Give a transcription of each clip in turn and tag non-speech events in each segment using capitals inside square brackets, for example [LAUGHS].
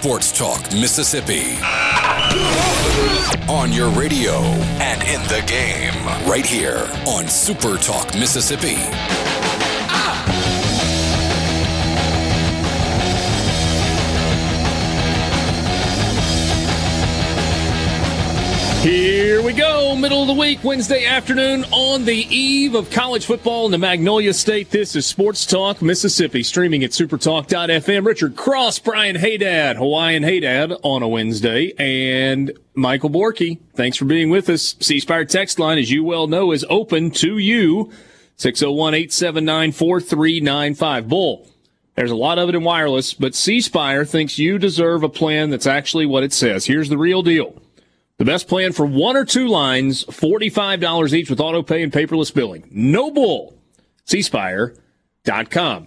Sports Talk Mississippi. On your radio and in the game, right here on Super Talk Mississippi. Here we go, middle of the week, Wednesday afternoon, on the eve of college football in the Magnolia State. This is Sports Talk Mississippi, streaming at supertalk.fm. Richard Cross, Brian Hadad, Hawaiian Hadad on a Wednesday, and Michael Borky. Thanks for being with us. C Spire text line, as you well know, is open to you. 601 879 4395. Bull. There's a lot of it in wireless, but C Spire thinks you deserve a plan that's actually what it says. Here's the real deal. The best plan for one or two lines, $45 each with auto pay and paperless billing. No bull. cspire.com.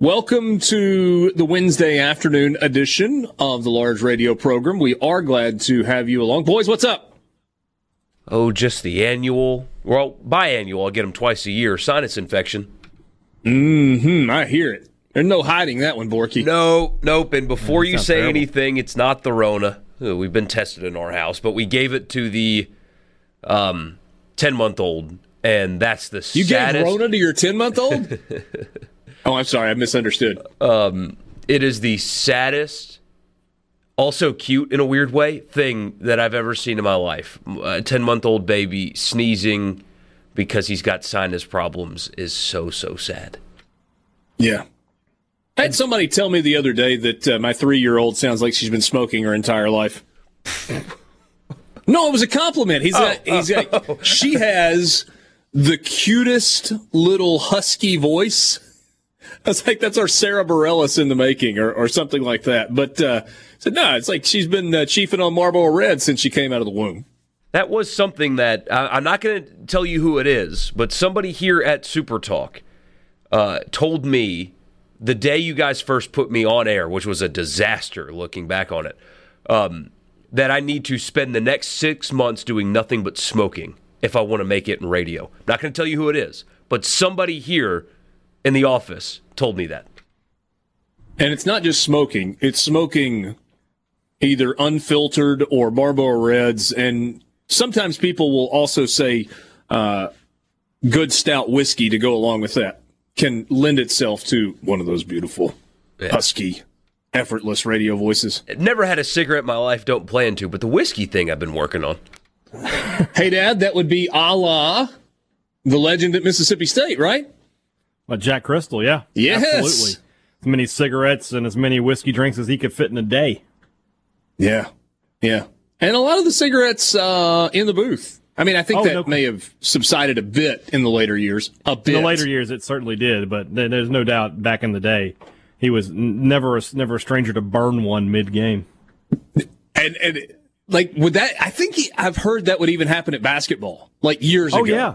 Welcome to the Wednesday afternoon edition of the large radio program. We are glad to have you along. Boys, what's up? Oh, just the annual. Well, biannual. I'll get them twice a year. Sinus infection. Mm-hmm. I hear it. There's no hiding that one, Borky. No, nope. And before Yeah, you say terrible. anything, it's not the Rona. We've been tested in our house, but we gave it to the um, 10 month old, and that's the You saddest. gave Rona to your 10 month old? [LAUGHS] oh, I'm sorry. I misunderstood. Um, it is the saddest, also cute in a weird way, thing that I've ever seen in my life. A 10 month old baby sneezing because he's got sinus problems is so, so sad. Yeah. I had somebody tell me the other day that uh, my three year old sounds like she's been smoking her entire life. no, it was a compliment. He's got, he's got, [LAUGHS] she has the cutest little husky voice. I was like, that's our Sara Bareilles in the making or, or something like that. But, uh, said, no, it's like she's been uh, chiefing on Marlboro Red since she came out of the womb. That was something that I I'm not going to tell you who it is, but somebody here at Super Talk uh, told me the day you guys first put me on air, which was a disaster looking back on it, um, that I need to spend the next six months doing nothing but smoking if I want to make it in radio. not going to tell you who it is, but somebody here in the office told me that. And it's not just smoking, it's smoking either unfiltered or Marlboro Reds. And sometimes people will also say uh, good stout whiskey to go along with that can lend itself to one of those beautiful, husky, effortless radio voices. Never had a cigarette in my life, don't plan to, but the whiskey thing I've been working on. [LAUGHS] Hey, Dad, that would be a la the legend at Mississippi State, right? Like Jack Cristil, yeah. Yes. Absolutely. As many cigarettes and as many whiskey drinks as he could fit in a day. Yeah. Yeah. And a lot of the cigarettes uh, in the booth. I mean, I think Oh, that no- may have subsided a bit in the later years. A bit. In the later years, it certainly did, but there's no doubt back in the day, he was never a, never a stranger to burn one mid game. And and like would that? I think he, I've heard that would even happen at basketball, like years Oh ago. yeah,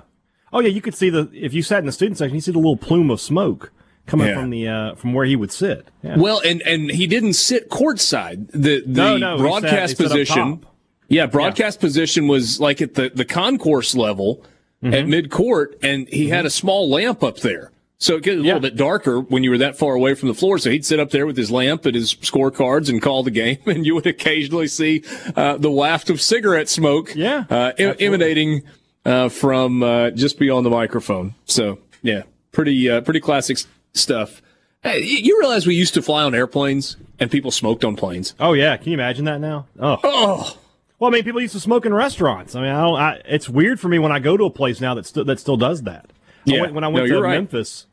oh yeah. You could see the if you sat in the student section, you see the little plume of smoke coming Yeah. from the uh, from where he would sit. Yeah. Well, and and he didn't sit courtside. The the No, no, broadcast sat position. Yeah, broadcast position was like at the the concourse level Mm-hmm. at mid court, and he had a small lamp up there. So it gets a little bit darker when you were that far away from the floor. So he'd sit up there with his lamp and his scorecards and call the game, [LAUGHS] and you would occasionally see uh, the waft of cigarette smoke, Yeah, uh, em- emanating uh, from uh, just beyond the microphone. So yeah, pretty uh, pretty classic stuff. Hey, you realize we used to fly on airplanes and people smoked on planes? Oh yeah, can you imagine that now? Oh. Oh. Well, I mean, people used to smoke in restaurants. I mean, I don't. I, it's weird for me when I go to a place now that still that still does that. I Yeah. went, when I went you're to right. Memphis,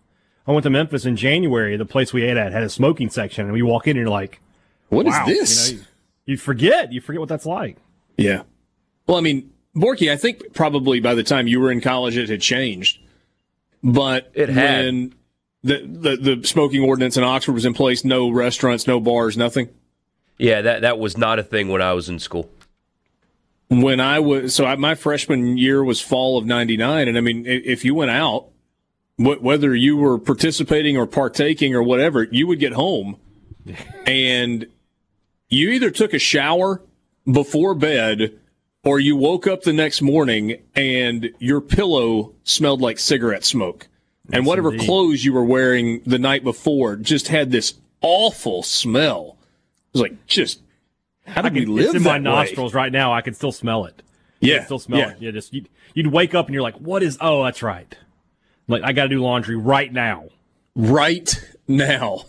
I went to Memphis in January. The place we ate at had a smoking section, and we walk in and you're like, What is wow, this? You, know, you, you forget. You forget what that's like. Yeah. Well, I mean, Borky, I think probably by the time you were in college, it had changed. But It had. when the, the the smoking ordinance in Oxford was in place, no restaurants, no bars, nothing. Yeah, that that was not a thing when I was in school. When I was so I, my freshman year was fall of '99, and I mean, if you went out, whether you were participating or partaking or whatever, you would get home, [LAUGHS] and you either took a shower before bed or you woke up the next morning and your pillow smelled like cigarette smoke. Yes, and whatever indeed. clothes you were wearing the night before just had this awful smell. It was like, just, how did we live It's in my way? nostrils right now. I can still smell it. Yeah. still smell yeah. it. Yeah, just, you'd, you'd wake up and you're like, what is, oh, that's right. Like, I got to do laundry right now. Right now.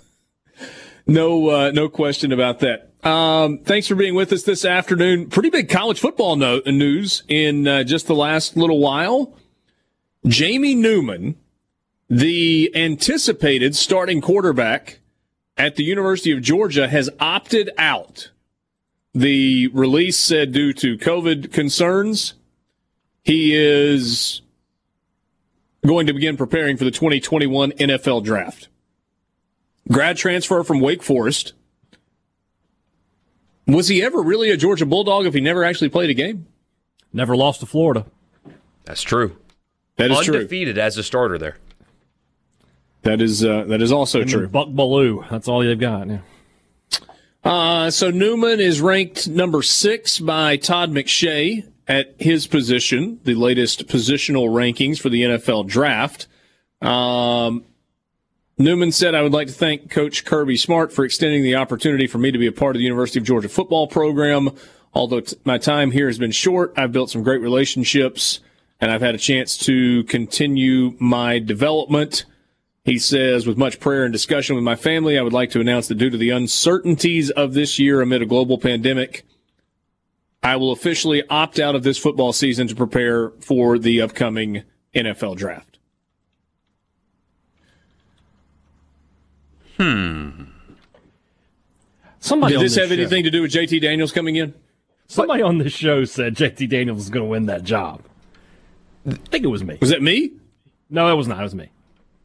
No, uh, no question about that. Um, thanks for being with us this afternoon. Pretty big college football no- news in uh, just the last little while. Jamie Newman, the anticipated starting quarterback at the University of Georgia, has opted out. The release said due to COVID concerns, he is going to begin preparing for the 2021 NFL draft. Grad transfer from Wake Forest was he ever really a Georgia Bulldog if he never actually played a game? Never lost to Florida. That's true. That is true. undefeated true. as a starter there. That is uh, that is also and true. Buck Belue. That's all they've got. Yeah. Uh, so Newman is ranked number six by Todd McShay at his position, the latest positional rankings for the NFL draft. Um, Newman said, I would like to thank Coach Kirby Smart for extending the opportunity for me to be a part of the University of Georgia football program. Although t- my time here has been short, I've built some great relationships and I've had a chance to continue my development. He says, with much prayer and discussion with my family, I would like to announce that due to the uncertainties of this year amid a global pandemic, I will officially opt out of this football season to prepare for the upcoming NFL draft. Hmm. Somebody Did this, this have show, anything to do with JT Daniels coming in? Somebody on this show said JT Daniels is going to win that job. I think it was me. Was that me? No, it was not. It was me.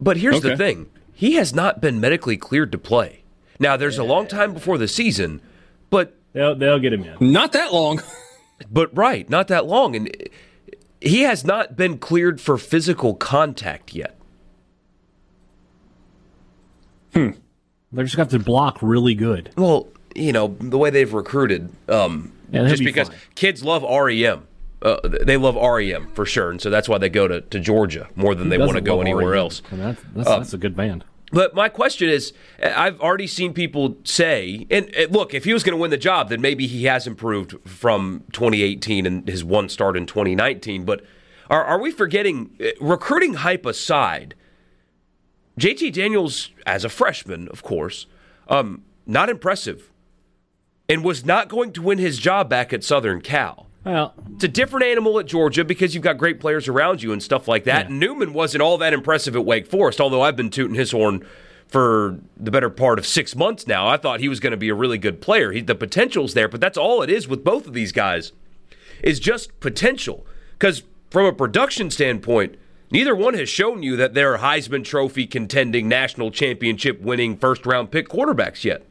But here's Okay. the thing: he has not been medically cleared to play. Now, there's a long time before the season, but They'll, they'll get him in. Not that long. [LAUGHS] but right, not that long, and he has not been cleared for physical contact yet. They just got to block really good. Well, you know the way they've recruited, um, Yeah, just be because fine. kids love REM. Uh, they love REM for sure, and so that's why they go to, to Georgia more than they want to go anywhere REM. else. And that's, that's, that's a good band. But my question is, I've already seen people say, and uh, look, if he was going to win the job, then maybe he has improved from 2018 and his one start in 2019. But are, are we forgetting, uh, recruiting hype aside, JT Daniels, as a freshman, of course, um, not impressive and was not going to win his job back at Southern Cal. Well, It's a different animal at Georgia because you've got great players around you and stuff like that. Yeah. Newman wasn't all that impressive at Wake Forest, although I've been tooting his horn for the better part of six months now. I thought he was going to be a really good player. He, the potential's there, but that's all it is with both of these guys is just potential. Because from a production standpoint, neither one has shown you that they're Heisman Trophy contending, national championship winning, first round pick quarterbacks yet.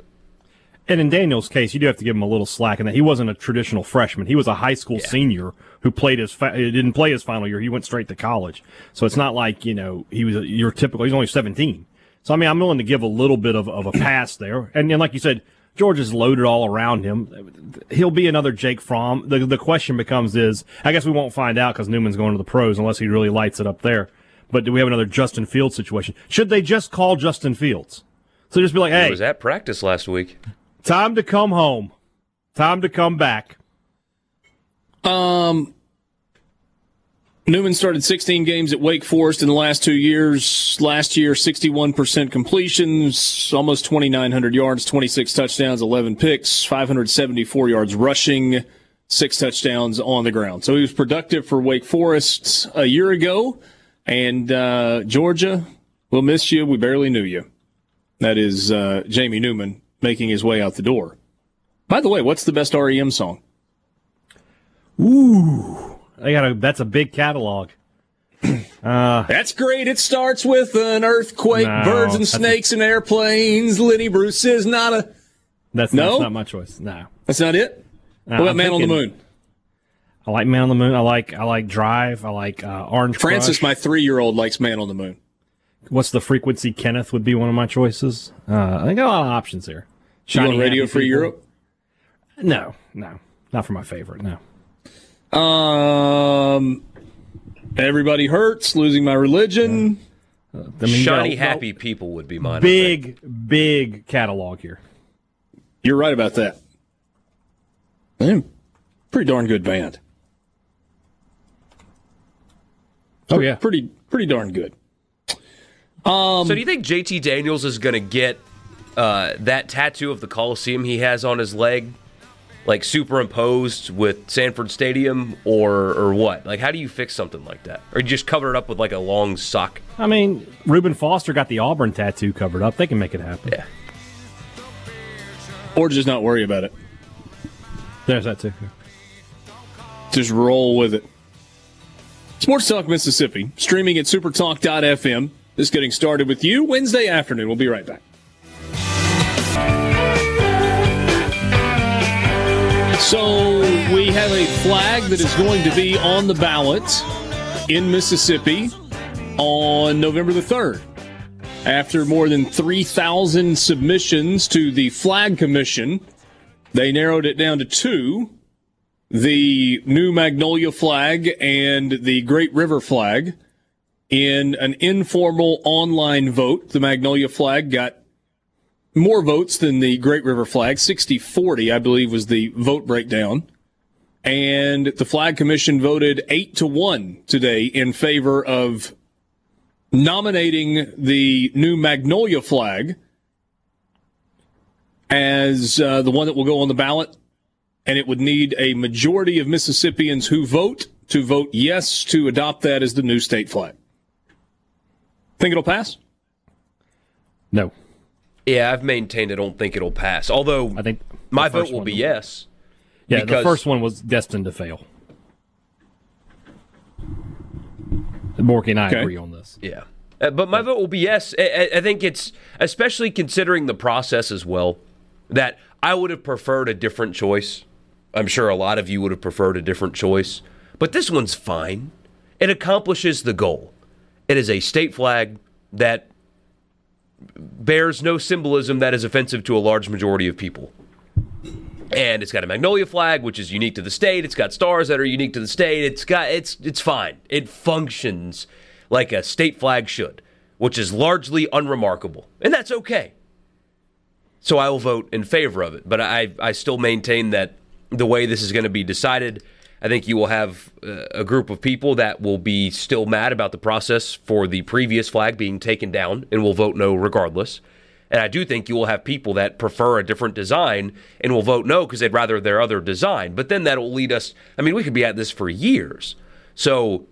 And in Daniel's case, you do have to give him a little slack in that he wasn't a traditional freshman. He was a high school senior who played his fa- didn't play his final year. He went straight to college. So it's not like you know he was a, your typical. He's only seventeen. So I mean, I'm willing to give a little bit of, of a pass there. And, and like you said, George is loaded all around him. He'll be another Jake Fromm. The the question becomes is I guess we won't find out because Newman's going to the pros unless he really lights it up there. But do we have another Justin Fields situation? Should they just call Justin Fields? So just be like, hey, He was at practice last week. Time to come home. Time to come back. Um, Newman started 16 games at Wake Forest in the last two years. Last year, 61% completions, almost 2,900 yards, 26 touchdowns, 11 picks, 574 yards rushing, six touchdowns on the ground. So he was productive for Wake Forest a year ago. And uh, Georgia, we'll miss you. We barely knew you. That is uh, Jamie Newman making his way out the door. By the way, what's the best REM song? Ooh, I got a that's a big catalog. [CLEARS THROAT] That's great. It starts with an earthquake, No, birds and that's a- snakes and airplanes. Lenny Bruce is not a. That's, No? that's not my choice. No. That's not it. No, what about I'm Man on the Moon? I like Man on the Moon. I like I like Drive. I like uh, Orange Francis, Crush. my three-year-old, likes Man on the Moon. What's the frequency? Kenneth would be one of my choices. Uh, I got a lot of options here. You on Shiny Radio Happy Free People. Europe? No, no, not for my favorite. No. Um, everybody hurts. Losing my religion. I mean, you got Shiny a- happy people would be mine. Big, big catalog here. You're right about that. Man, pretty darn good band. Oh yeah, Pretty, pretty darn good. So do you think JT Daniels is going to get uh, that tattoo of the Coliseum he has on his leg, like superimposed with Sanford Stadium, or or what? Like, how do you fix something like that? Or you just cover it up with like a long sock? I mean, Reuben Foster got the Auburn tattoo covered up. They can make it happen. Yeah. Or just not worry about it. There's that too. Just roll with it. Sports Talk Mississippi, streaming at supertalk.fm. Just getting started with you Wednesday afternoon. We'll be right back. So we have a flag that is going to be on the ballot in Mississippi on November the 3rd. After more than 3,000 submissions to the Flag Commission, they narrowed it down to two the new Magnolia flag and the Great River flag in an informal online vote. The Magnolia flag got more votes than the Great River flag. 60 40, I believe, was the vote breakdown. And the Flag Commission voted 8 to 1 today in favor of nominating the new Magnolia flag as uh, the one that will go on the ballot and it would need a majority of Mississippians who vote to vote yes to adopt that as the new state flag. Think it'll pass? No, Yeah, I've maintained I don't think it'll pass. Although I think my vote will be yes. Yeah, the first one was destined to fail. Borky and I Okay. agree on this. Yeah. Uh, but my vote will be yes. I- I think it's, especially considering the process as well, that I would have preferred a different choice. I'm sure a lot of you would have preferred a different choice. But this one's fine. It accomplishes the goal. It is a state flag that bears no symbolism that is offensive to a large majority of people. And it's got a magnolia flag, which is unique to the state. It's got stars that are unique to the state. It's got it's it's fine. It functions like a state flag should, which is largely unremarkable, and that's okay. So I will vote in favor of it, but I I still maintain that the way this is going to be decided, I think you will have uh, a group of people that will be still mad about the process for the previous flag being taken down and will vote no regardless. And I do think you will have people that prefer a different design and will vote no because they'd rather their other design. But then that will lead us. I mean, we could be at this for years. So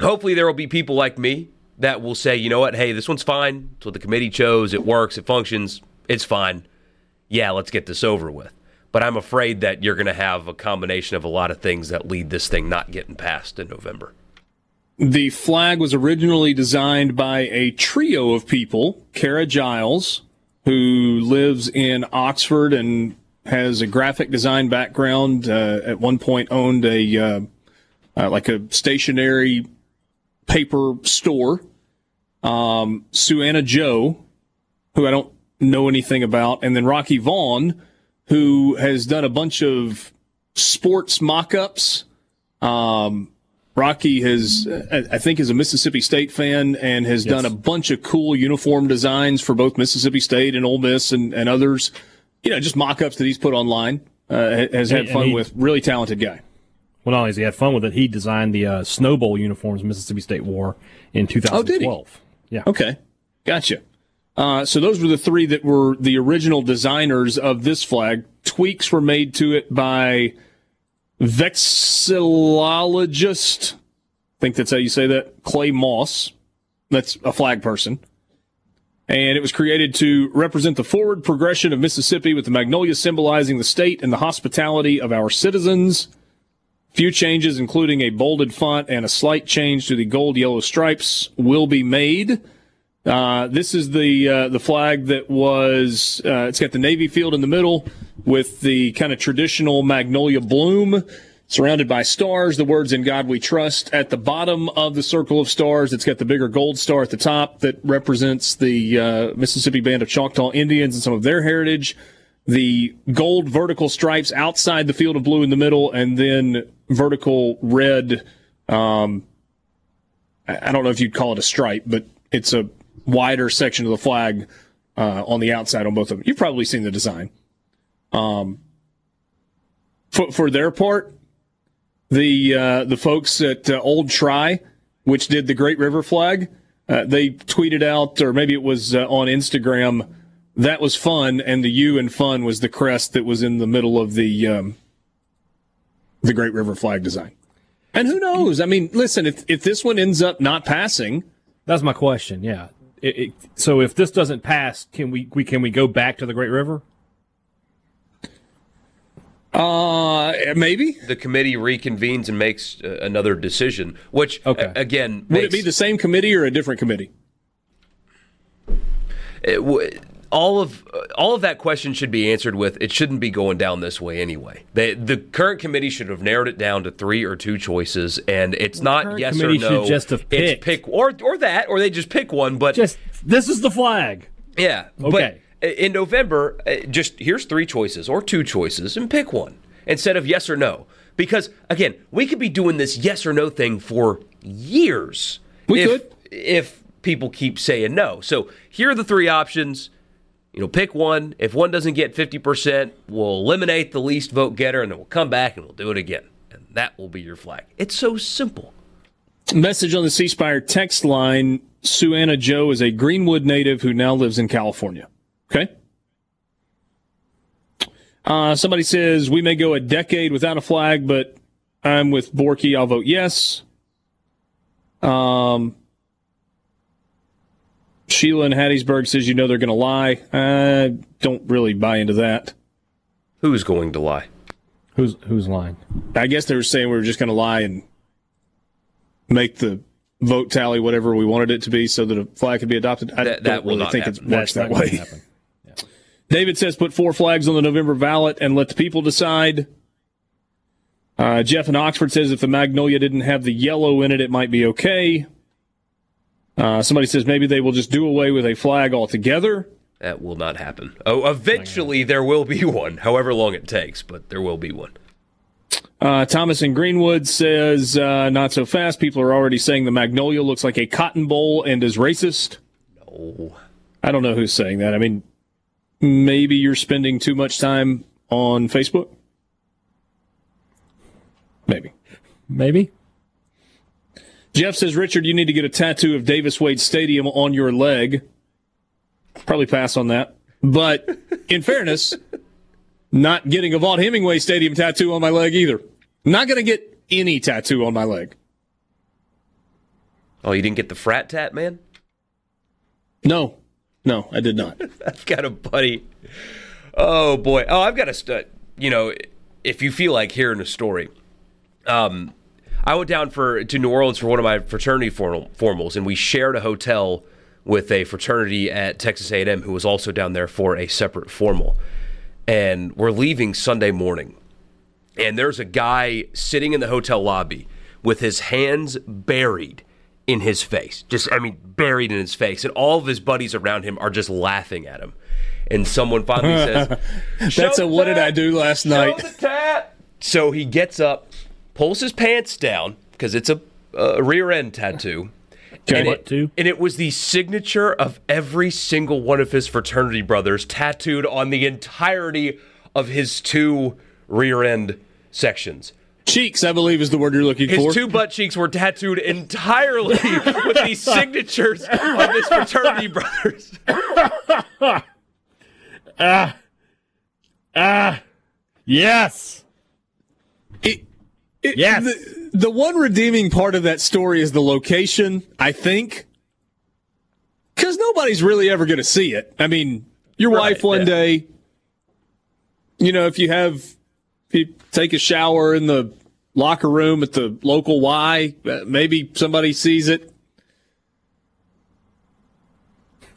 hopefully there will be people like me that will say, you know what, hey, this one's fine. It's what the committee chose. It works. It functions. It's fine. Yeah, let's get this over with. But I'm afraid that you're going to have a combination of a lot of things that lead this thing not getting passed in November. The flag was originally designed by a trio of people Kara Giles, who lives in Oxford and has a graphic design background. Uh, at one point, owned a uh, uh, like a stationary paper store. Um, Sue Anna Joe, who I don't know anything about, and then Rocky Vaughan, who has done a bunch of sports mock-ups. Um, Rocky has, I think, is a Mississippi State fan and has done a bunch of cool uniform designs for both Mississippi State and Ole Miss and, and others. You know, just mock-ups that he's put online. Uh, has had And- fun and he- with. Really talented guy. Well, not only has he had fun with it, he designed the uh, Snow Bowl uniforms Mississippi State wore in 2012. Yeah. Okay, gotcha. Uh, so those were the three that were the original designers of this flag. Tweaks were made to it by vexillologist. I think that's how you say that. Clay Moss. That's a flag person. And it was created to represent the forward progression of Mississippi with the magnolia symbolizing the state and the hospitality of our citizens. Few changes, including a bolded font and a slight change to the gold yellow stripes, will be made. Uh, this is the uh, the flag that was. Uh, it's got the Navy field in the middle with the kind of traditional magnolia bloom, surrounded by stars. The words "In God We Trust" at the bottom of the circle of stars. It's got the bigger gold star at the top that represents the uh, Mississippi Band of Choctaw Indians and some of their heritage. The gold vertical stripes outside the field of blue in the middle, and then vertical red. Um, I don't know if you'd call it a stripe, but it's a wider section of the flag uh, on the outside on both of them. You've probably seen the design. Um, for, for their part, the uh, the folks at uh, Old Try, which did the Great River flag, uh, they tweeted out, or maybe it was uh, on Instagram, that was fun, and the U in fun was the crest that was in the middle of the um, the Great River flag design. And who knows? I mean, listen, if if this one ends up not passing, that's my question. Yeah, it, it, so if this doesn't pass, can we, we can we go back to the Great River? Uh, maybe the committee reconvenes and makes uh, another decision. Which, okay. A- again, would it be the same committee or a different committee? It w- all of all of that question should be answered with it shouldn't be going down this way anyway. They, the current committee should have narrowed it down to three or two choices, and it's not yes or no. just have it's pick or or that, or they just pick one. But just this is the flag. Yeah. Okay. In November, uh, just here's three choices or two choices, and pick one instead of yes or no. Because again, we could be doing this yes or no thing for years. We if, could if people keep saying no. So here are the three options you know, pick one. If one doesn't get 50%, we'll eliminate the least vote getter and then we'll come back and we'll do it again. And that will be your flag. It's so simple. Message on the C Spire text line Sue Anna Joe is a Greenwood native who now lives in California. Okay. Uh, somebody says we may go a decade without a flag, but I'm with Borky. I'll vote yes. Um, Sheila in Hattiesburg says, you know, they're going to lie. I don't really buy into that. Who's going to lie? Who's who's lying? I guess they were saying we were just going to lie and make the vote tally whatever we wanted it to be so that a flag could be adopted. I that, that don't really think happen. it works That's that way. Yeah. [LAUGHS] David says put four flags on the November ballot and let the people decide. Uh, Jeff in Oxford says if the Magnolia didn't have the yellow in it, it might be okay. Uh, somebody says maybe they will just do away with a flag altogether. That will not happen. Oh, eventually there will be [LAUGHS] one, however long it takes, but there will be one. Uh, Thomas in Greenwood says uh, not so fast. People are already saying the Magnolia looks like a cotton bowl and is racist. No. I don't know who's saying that. I mean, maybe you're spending too much time on Facebook. Maybe. Maybe. Jeff says, Richard, you need to get a tattoo of Davis Wade Stadium on your leg. Probably pass on that. But in fairness, not getting a Vaught Hemingway Stadium tattoo on my leg either. Not going to get any tattoo on my leg. Oh, you didn't get the frat tat, man? No, no, I did not. [LAUGHS] I've got a buddy. Oh boy. Oh, I've got a stud. You know, if you feel like hearing a story, um, I went down for to New Orleans for one of my fraternity formal, formals, and we shared a hotel with a fraternity at Texas A&M who was also down there for a separate formal. And we're leaving Sunday morning, and there's a guy sitting in the hotel lobby with his hands buried in his face, just I mean buried in his face, and all of his buddies around him are just laughing at him. And someone finally says, [LAUGHS] That's a what did I do last night? So he gets up pulls his pants down because it's a, a, rear end tattoo. Okay. And it, and it was the signature of every single one of his fraternity brothers tattooed on the entirety of his two rear end sections. Cheeks, I believe, is the word you're looking his for. His two butt cheeks were tattooed entirely [LAUGHS] with the signatures of his fraternity brothers. [LAUGHS] Ah. Ah. Yes. It, yes. The, the one redeeming part of that story is the location, I think. Because nobody's really ever going to see it. I mean, your right, wife one yeah. day, you know, if you have, if you take a shower in the locker room at the local Y, uh, maybe somebody sees it.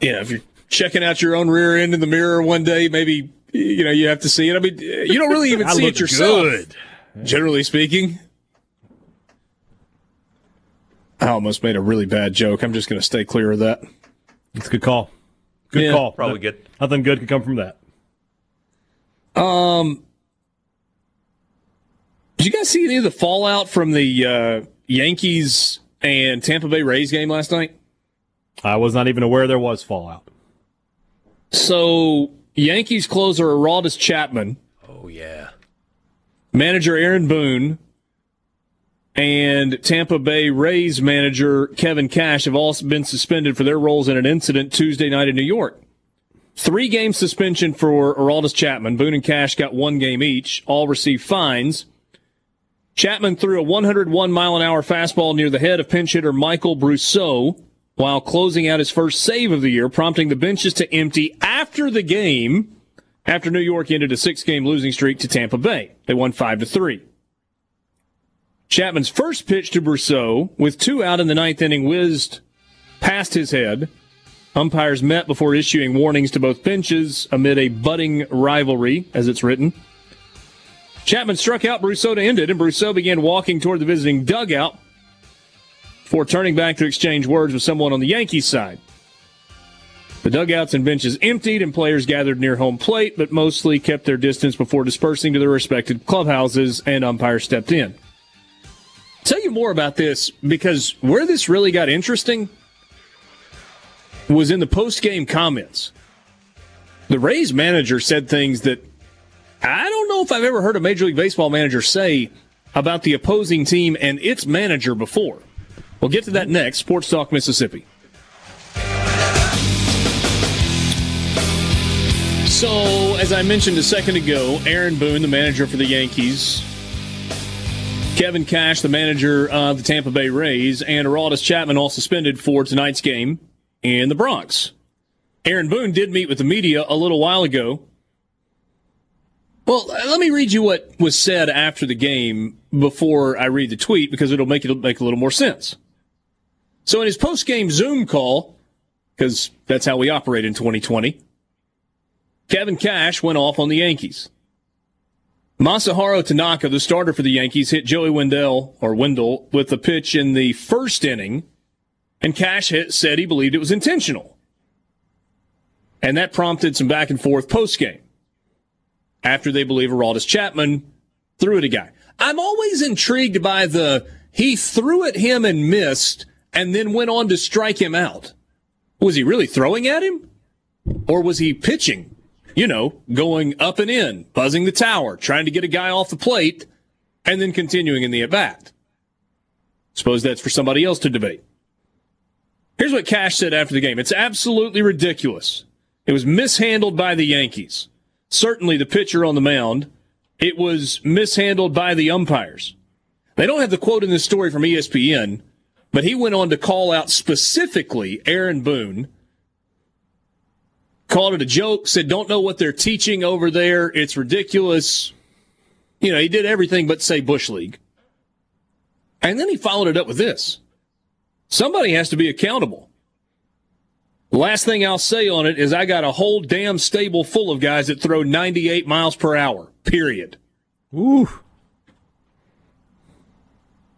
you know, if you're checking out your own rear end in the mirror one day, maybe you know you have to see it. I mean, you don't really [LAUGHS] even see it yourself. Good. Generally speaking. I almost made a really bad joke. I'm just going to stay clear of that. It's a good call. Good yeah, call. Probably good. Nothing good could come from that. Um, did you guys see any of the fallout from the uh, Yankees and Tampa Bay Rays game last night? I was not even aware there was fallout. So, Yankees closer Aroldis Chapman. Oh, yeah. Manager Aaron Boone and Tampa Bay Rays manager Kevin Cash have all been suspended for their roles in an incident Tuesday night in New York. Three game suspension for Aroldis Chapman. Boone and Cash got one game each. All received fines. Chapman threw a 101 mile an hour fastball near the head of pinch hitter Michael Brosseau while closing out his first save of the year, prompting the benches to empty after the game after New York ended a six game losing streak to Tampa Bay. They won 5 to 3. Chapman's first pitch to Brosseau, with two out in the ninth inning, whizzed past his head. Umpires met before issuing warnings to both benches amid a budding rivalry, as it's written. Chapman struck out Brosseau to end it, and Brosseau began walking toward the visiting dugout before turning back to exchange words with someone on the Yankees side. The dugouts and benches emptied, and players gathered near home plate, but mostly kept their distance before dispersing to their respective clubhouses, and umpires stepped in. Tell you more about this because where this really got interesting was in the post game comments. The Rays manager said things that I don't know if I've ever heard a Major League Baseball manager say about the opposing team and its manager before. We'll get to that next. Sports Talk Mississippi. So, as I mentioned a second ago, Aaron Boone, the manager for the Yankees, Kevin Cash, the manager of the Tampa Bay Rays, and Aroldis Chapman all suspended for tonight's game in the Bronx. Aaron Boone did meet with the media a little while ago. Well, let me read you what was said after the game before I read the tweet because it'll make it make a little more sense. So in his post-game Zoom call, because that's how we operate in 2020, Kevin Cash went off on the Yankees. Masahiro Tanaka, the starter for the Yankees, hit Joey Wendle or Wendell with a pitch in the first inning and Cash hit, said he believed it was intentional. And that prompted some back and forth post game. After they believe Aroldis Chapman threw at a guy. I'm always intrigued by the he threw at him and missed and then went on to strike him out. Was he really throwing at him? Or was he pitching? You know, going up and in, buzzing the tower, trying to get a guy off the plate, and then continuing in the at bat. Suppose that's for somebody else to debate. Here's what Cash said after the game. It's absolutely ridiculous. It was mishandled by the Yankees. Certainly the pitcher on the mound. It was mishandled by the umpires. They don't have the quote in this story from ESPN, but he went on to call out specifically Aaron Boone. Called it a joke, said, don't know what they're teaching over there. It's ridiculous. You know, he did everything but say Bush League. And then he followed it up with this. Somebody has to be accountable. Last thing I'll say on it is I got a whole damn stable full of guys that throw 98 miles per hour, period. Ooh.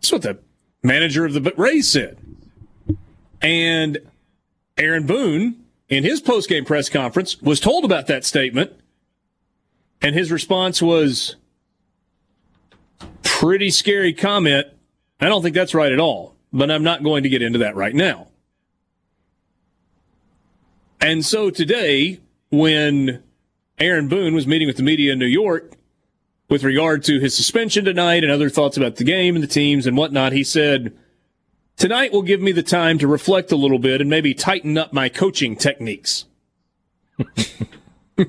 That's what the manager of the Rays said. And Aaron Boone, in his post-game press conference, was told about that statement. And his response was pretty scary comment. I don't think that's right at all but I'm not going to get into that right now. And so today, when Aaron Boone was meeting with the media in New York with regard to his suspension tonight and other thoughts about the game and the teams and whatnot, he said, Tonight will give me the time to reflect a little bit and maybe tighten up my coaching techniques. [LAUGHS] they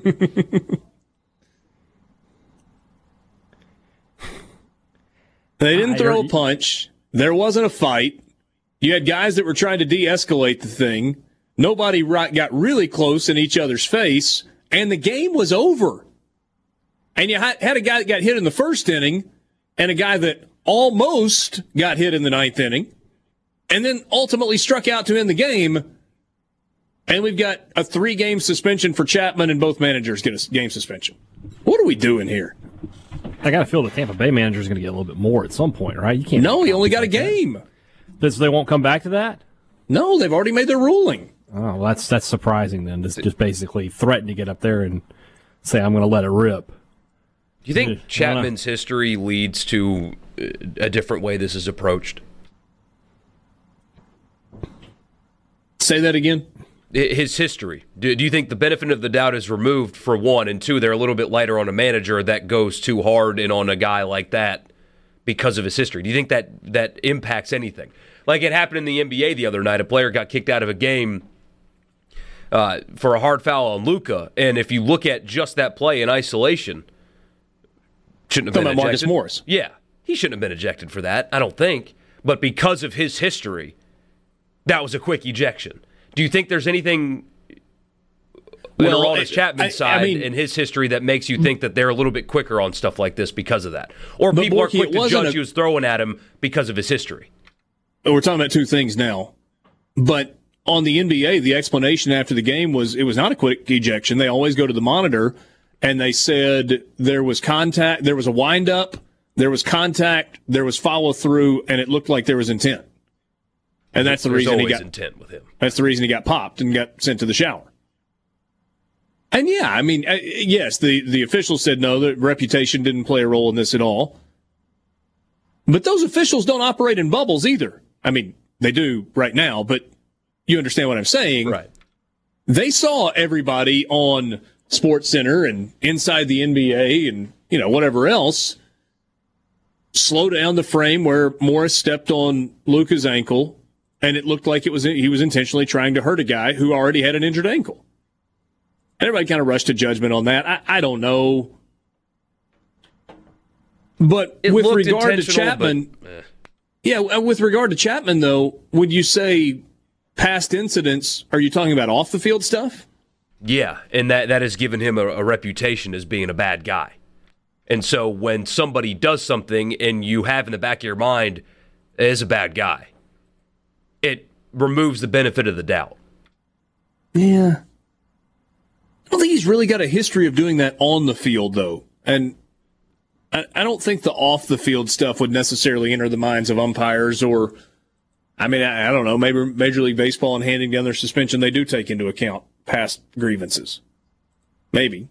didn't throw a punch. There wasn't a fight. You had guys that were trying to de escalate the thing. Nobody got really close in each other's face, and the game was over. And you had a guy that got hit in the first inning and a guy that almost got hit in the ninth inning and then ultimately struck out to end the game. And we've got a three game suspension for Chapman, and both managers get a game suspension. What are we doing here? I got to feel the Tampa Bay manager is going to get a little bit more at some point, right? You can't. No, he only got a game. This, they won't come back to that. No, they've already made their ruling. Oh, well, that's that's surprising. Then just just basically threaten to get up there and say I'm going to let it rip. Do you think Chapman's history leads to uh, a different way this is approached? Say that again. His history. Do, do, you think the benefit of the doubt is removed for one, and two, they're a little bit lighter on a manager that goes too hard and on a guy like that because of his history? Do you think that that impacts anything? Like it happened in the NBA the other night, a player got kicked out of a game uh, for a hard foul on Luka, and if you look at just that play in isolation, shouldn't have been ejected. Marcus Morris. Yeah, he shouldn't have been ejected for that. I don't think, but because of his history, that was a quick ejection. Do you think there's anything well, in Aroldis Chapman's side I mean, in his history that makes you think that they're a little bit quicker on stuff like this because of that? Or people Borky, are quick to judge a, who's throwing at him because of his history? We're talking about two things now. But on the NBA, the explanation after the game was it was not a quick ejection. They always go to the monitor and they said there was contact, there was a windup, there was contact, there was follow through, and it looked like there was intent. And that's the There's reason he got intent with him. That's the reason he got popped and got sent to the shower. And yeah, I mean, uh, yes, the the officials said no, the reputation didn't play a role in this at all. But those officials don't operate in bubbles either. I mean, they do right now, but you understand what I'm saying. Right. They saw everybody on SportsCenter and inside the NBA and, you know, whatever else slow down the frame where Morris stepped on Luka's ankle and it looked like it was he was intentionally trying to hurt a guy who already had an injured ankle. Everybody kind of rushed to judgment on that. I, I don't know. But it with regard to Chapman, but, eh. yeah, with regard to Chapman though, would you say past incidents, are you talking about off the field stuff? Yeah, and that, that has given him a, a reputation as being a bad guy. And so when somebody does something and you have in the back of your mind is a bad guy, it removes the benefit of the doubt. Yeah. I don't think he's really got a history of doing that on the field, though. And I, I don't think the off the field stuff would necessarily enter the minds of umpires or I mean, I, I, don't know. Maybe Major League Baseball and handing down their suspension, they do take into account past grievances. Maybe,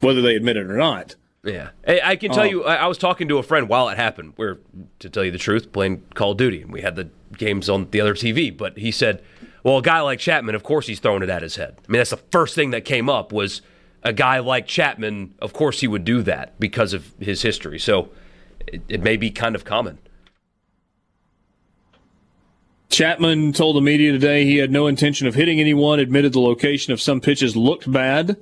whether they admit it or not. Yeah, hey, I can tell uh, you, I, I was talking to a friend while it happened. We're, to tell you the truth, playing Call of Duty, and we had the games on the other TV. But he said, "Well, a guy like Chapman, of course, he's throwing it at his head." I mean, that's the first thing that came up was a guy like Chapman. Of course, he would do that because of his history. So it, it may be kind of common. Chapman told the media today he had no intention of hitting anyone, admitted the location of some pitches looked bad.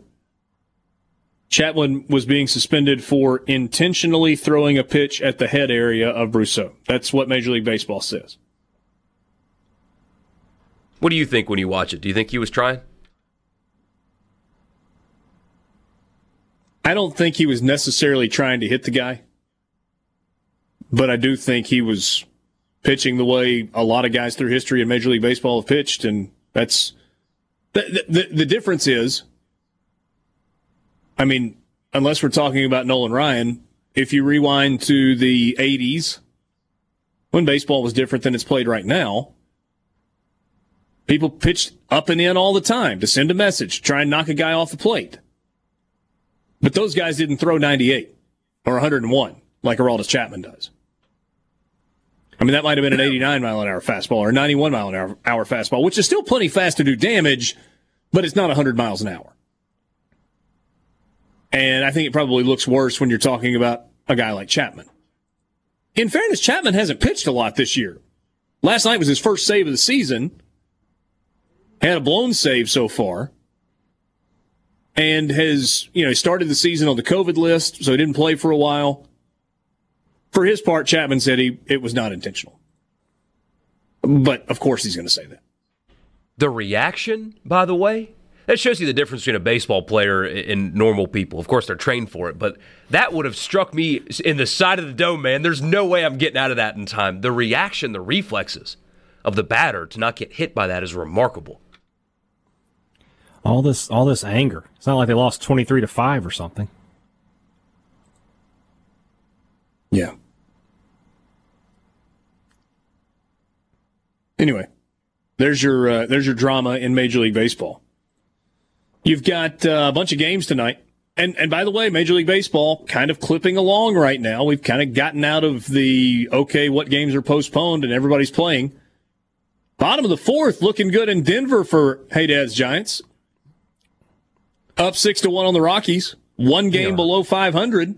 Chapman was being suspended for intentionally throwing a pitch at the head area of Brosseau. That's what Major League Baseball says. What do you think when you watch it? Do you think he was trying? I don't think he was necessarily trying to hit the guy, but I do think he was pitching the way a lot of guys through history in Major League Baseball have pitched, and that's the, the, the difference is. I mean, unless we're talking about Nolan Ryan, if you rewind to the '80s when baseball was different than it's played right now, people pitched up and in all the time to send a message, try and knock a guy off the plate. But those guys didn't throw 98 or 101 like Aroldis Chapman does. I mean, that might have been an 89 mile an hour fastball or 91 mile an hour, hour fastball, which is still plenty fast to do damage, but it's not 100 miles an hour. And I think it probably looks worse when you're talking about a guy like Chapman. In fairness, Chapman hasn't pitched a lot this year. Last night was his first save of the season. Had a blown save so far. And has, you know, started the season on the COVID list, so he didn't play for a while. For his part, Chapman said he it was not intentional. But of course he's going to say that. The reaction, by the way, that shows you the difference between a baseball player and normal people. Of course, they're trained for it, but that would have struck me in the side of the dome, man. There's no way I'm getting out of that in time. The reaction, the reflexes of the batter to not get hit by that is remarkable. all this all this anger. It's not like they lost twenty three to five or something. Yeah. Anyway, there's your uh, there's your drama in Major League Baseball. You've got uh, a bunch of games tonight. And and by the way, Major League Baseball kind of clipping along right now. We've kind of gotten out of the okay, what games are postponed and everybody's playing. Bottom of the fourth, looking good in Denver for Hadad's Giants. Up six to one on the Rockies. One game below five hundred.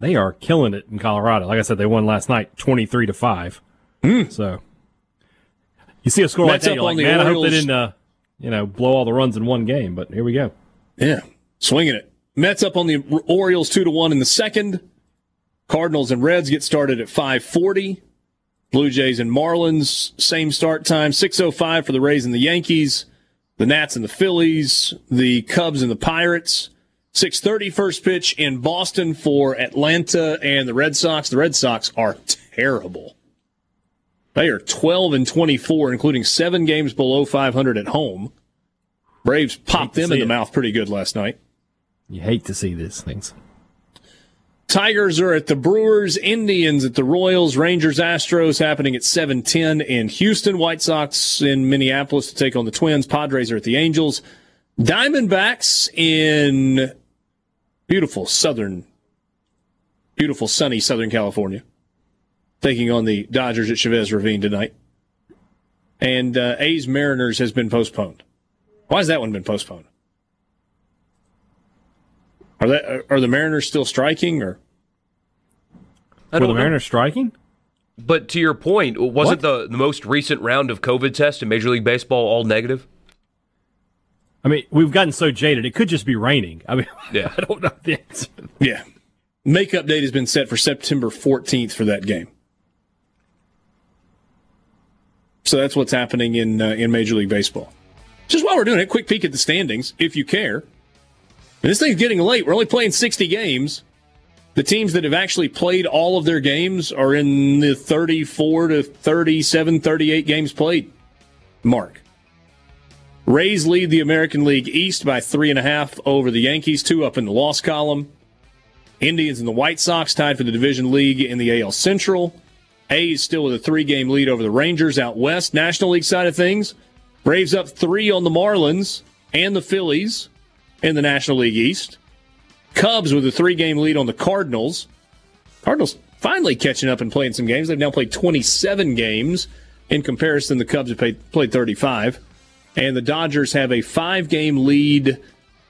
They are killing it in Colorado. Like I said, they won last night, twenty three to five. Mm. So you see a score Mets like that, you're like, man, I hope they didn't, uh, you know, blow all the runs in one game. But here we go. Yeah, swinging it. Mets up on the Orioles two to one in the second. Cardinals and Reds get started at five forty. Blue Jays and Marlins same start time six oh five for the Rays and the Yankees. The Nats and the Phillies. The Cubs and the Pirates. 6:30 first pitch in Boston for Atlanta and the Red Sox. The Red Sox are terrible. They are 12 and 24, including seven games below 500 at home. Braves popped them in the it. mouth pretty good last night. You hate to see these things. Tigers are at the Brewers, Indians at the Royals, Rangers, Astros happening at 7:10 in Houston, White Sox in Minneapolis to take on the Twins, Padres are at the Angels, Diamondbacks in beautiful southern beautiful sunny southern California taking on the Dodgers at Chavez Ravine tonight. And uh, A's Mariners has been postponed. Why has that one been postponed? Are that are the Mariners still striking or I Were the don't know. Mariners striking? But to your point, wasn't the, the most recent round of COVID tests in Major League Baseball all negative? I mean, we've gotten so jaded. It could just be raining. I mean, [LAUGHS] Yeah. I don't know the answer. Yeah. Makeup date has been set for September 14th for that game. So that's what's happening in uh, in Major League Baseball. Just while we're doing it, quick peek at the standings, if you care. And this thing's getting late. We're only playing 60 games. The teams that have actually played all of their games are in the 34 to 37, 38 games played mark. Rays lead the American League East by three and a half over the Yankees, two up in the loss column. Indians and the White Sox tied for the division league in the AL Central. A's still with a three game lead over the Rangers out west. National League side of things, Braves up three on the Marlins and the Phillies in the National League East. Cubs with a three game lead on the Cardinals. Cardinals finally catching up and playing some games. They've now played 27 games. In comparison, the Cubs have played, played 35. And the Dodgers have a five game lead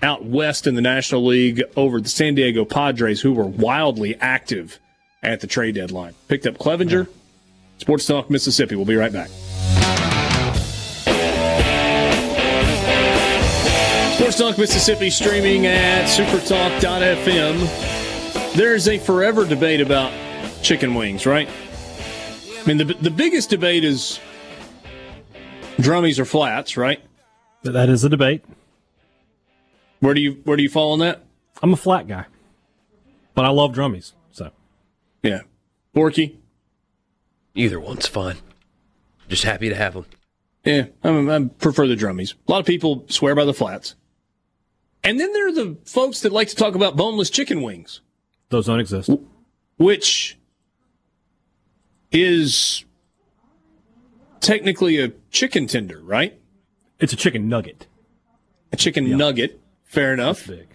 out west in the National League over the San Diego Padres, who were wildly active at the trade deadline. Picked up Clevinger. Sports Talk Mississippi. We'll be right back. Sports Talk Mississippi streaming at supertalk.fm. There's a forever debate about chicken wings, right? I mean, the, the biggest debate is drummies or flats, right? But that is a debate. Where do you where do you fall on that? I'm a flat guy, but I love drummies. So Yeah, Borky. Either one's fine. Just happy to have them. Yeah, I, I prefer the drummies. A lot of people swear by the flats, and then there are the folks that like to talk about boneless chicken wings, those don't exist. which is technically a chicken tender, right? It's a chicken nugget. A chicken nugget. Fair enough. Big.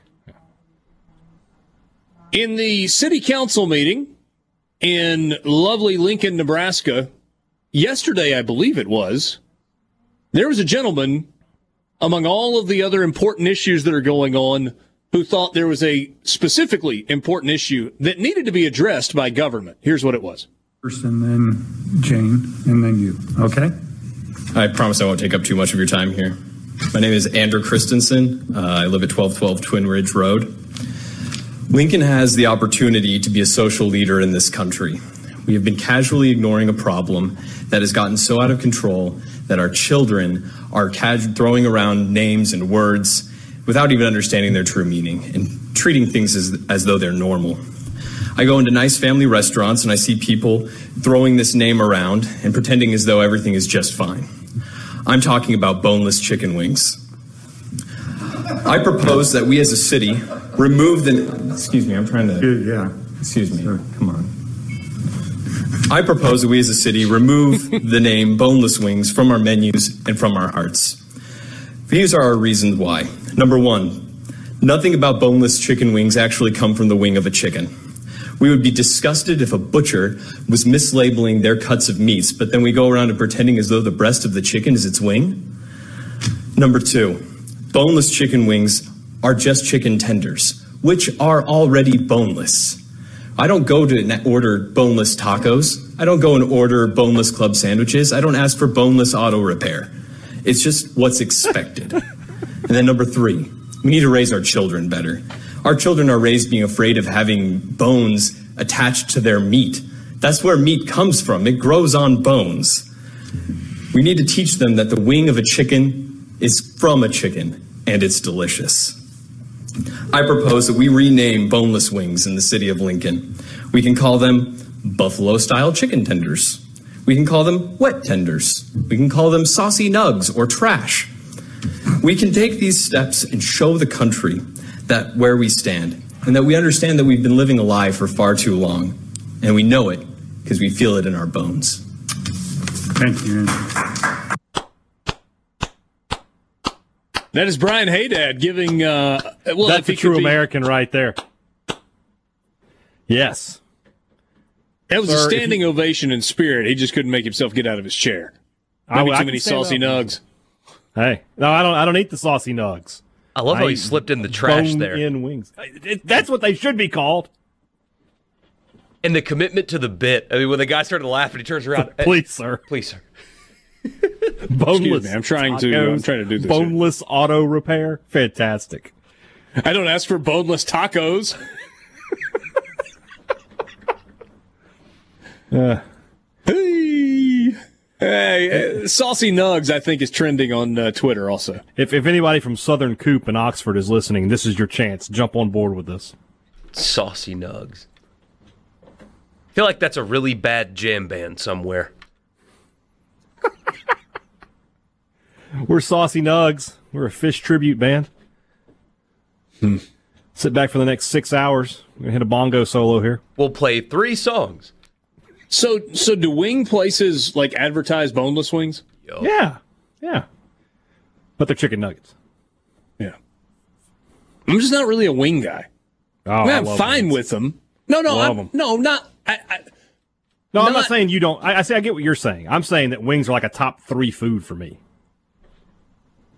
In the city council meeting in lovely Lincoln, Nebraska, yesterday, I believe it was, there was a gentleman among all of the other important issues that are going on who thought there was a specifically important issue that needed to be addressed by government. Here's what it was. First, and then Jane, and then you. Okay? I promise I won't take up too much of your time here. My name is Andrew Christensen. Uh, I live at 1212 Twin Ridge Road. Lincoln has the opportunity to be a social leader in this country. We have been casually ignoring a problem that has gotten so out of control that our children are throwing around names and words without even understanding their true meaning and treating things as, as though they're normal. I go into nice family restaurants and I see people throwing this name around and pretending as though everything is just fine. I'm talking about boneless chicken wings. I propose that we as a city remove the. Excuse me, I'm trying to. Yeah. Excuse me. Come on. I propose that we as a city remove [LAUGHS] the name boneless wings from our menus and from our hearts. These are our reasons why. Number one, nothing about boneless chicken wings actually come from the wing of a chicken. We would be disgusted if a butcher was mislabeling their cuts of meats, but then we go around and pretending as though the breast of the chicken is its wing. Number two, boneless chicken wings are just chicken tenders, which are already boneless. I don't go to order boneless tacos. I don't go and order boneless club sandwiches. I don't ask for boneless auto repair. It's just what's expected. [LAUGHS] and then number three, we need to raise our children better. Our children are raised being afraid of having bones attached to their meat. That's where meat comes from. It grows on bones. We need to teach them that the wing of a chicken is from a chicken and it's delicious. I propose that we rename boneless wings in the city of Lincoln. We can call them buffalo style chicken tenders. We can call them wet tenders. We can call them saucy nugs or trash. We can take these steps and show the country that where we stand and that we understand that we've been living a lie for far too long. And we know it because we feel it in our bones. Thank you, Andrew. That is Brian Hadad giving. Uh, well, That's if a true could be- American right there. Yes. That was Sir, a if standing ovation in spirit. He just couldn't make himself get out of his chair. I- Maybe I too can many saucy nugs. Hey, no, I don't. I don't eat the saucy nugs. I love how I he slipped in the trash bone there. In wings. That's what they should be called. And the commitment to the bit. I mean, when the guy started laughing, he turns around. [LAUGHS] Please, sir. please, sir. [LAUGHS] Boneless. me, I'm trying to- I'm trying to do this Boneless auto repair. Fantastic. I don't ask for boneless tacos. [LAUGHS] hey, hey, uh, saucy nugs. I think is trending on uh, Twitter also. If if anybody from Southern Coop in Oxford is listening, this is your chance. Jump on board with this. Saucy nugs. I feel like that's a really bad jam band somewhere. We're Saucy Nugs. We're a Phish tribute band. Hmm. Sit back for the next six hours. We're gonna hit a bongo solo here. We'll play three songs. So, so do wing places like advertise boneless wings? Yeah, yeah. But they're chicken nuggets. Yeah. I'm just not really a wing guy. Oh, I mean, I I'm love fine wings. with them. No, no, Love I'm, 'em. no, not. I, I, No, I'm not not- saying you don't. I, I say I get what you're saying. I'm saying that wings are like a top three food for me.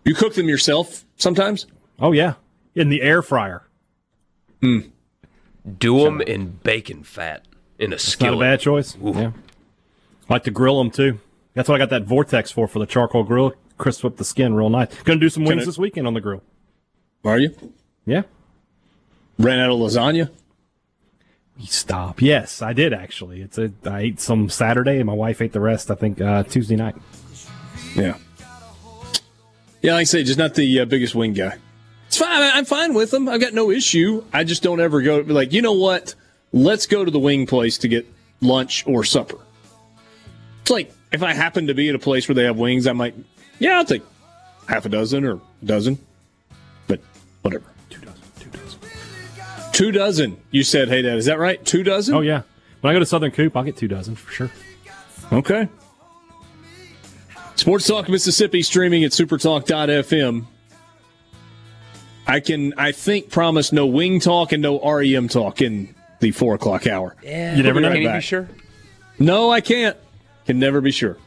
you cook them yourself sometimes. Oh yeah, in the air fryer. Hmm. Do them in bacon fat in a skillet. Not a bad choice. Yeah. I like to grill them too. That's what I got that vortex for for the charcoal grill. Crisp up the skin real nice. Gonna do some wings I- this weekend on the grill. Are you Yeah. ran out of lasagna? Stop. Yes, I did actually. It's a. I ate some Saturday, and my wife ate the rest. I think uh, Tuesday night. Yeah. Yeah, like I say, just not the uh, biggest wing guy. It's fine. I'm fine with them. I've got no issue. I just don't ever go be like, you know what? Let's go to the wing place to get lunch or supper. It's like if I happen to be at a place where they have wings, I might, yeah, I'll take half a dozen or a dozen, but whatever. Two dozen. You said, hey, Dad, is that right? Two dozen? Oh yeah. When I go to Southern Coop, I'll get two dozen for sure. Okay. Sports Talk Mississippi streaming at supertalk.fm. I can, I think, promise no wing talk and no REM talk in the four o'clock hour. Yeah. You never know. Can you be sure? No, I can't. Can never be sure.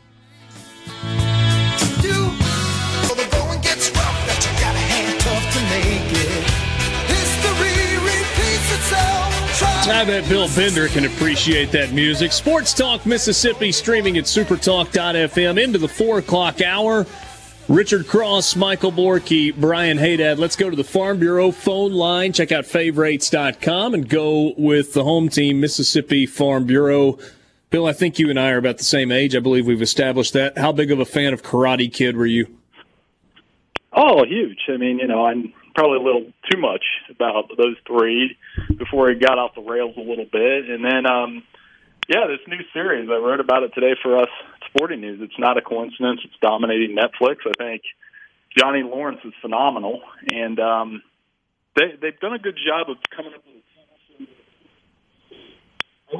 I bet Bill Bender can appreciate that music. Sports Talk Mississippi streaming at supertalk.fm into the four o'clock hour. Richard Cross, Michael Borkey, Brian Hadad. Let's go to the Farm Bureau phone line. Check out favorites.com and go with the home team, Mississippi Farm Bureau. Bill, I think you and I are about the same age. I believe we've established that. How big of a fan of Karate Kid were you? Oh, huge. I mean, you know, I'm probably a little too much about those three before it got off the rails a little bit. And then, um, yeah, this new series, I wrote about it today for us Sporting News. It's not a coincidence. It's dominating Netflix. I think Johnny Lawrence is phenomenal, and um, they they've done a good job of coming up with.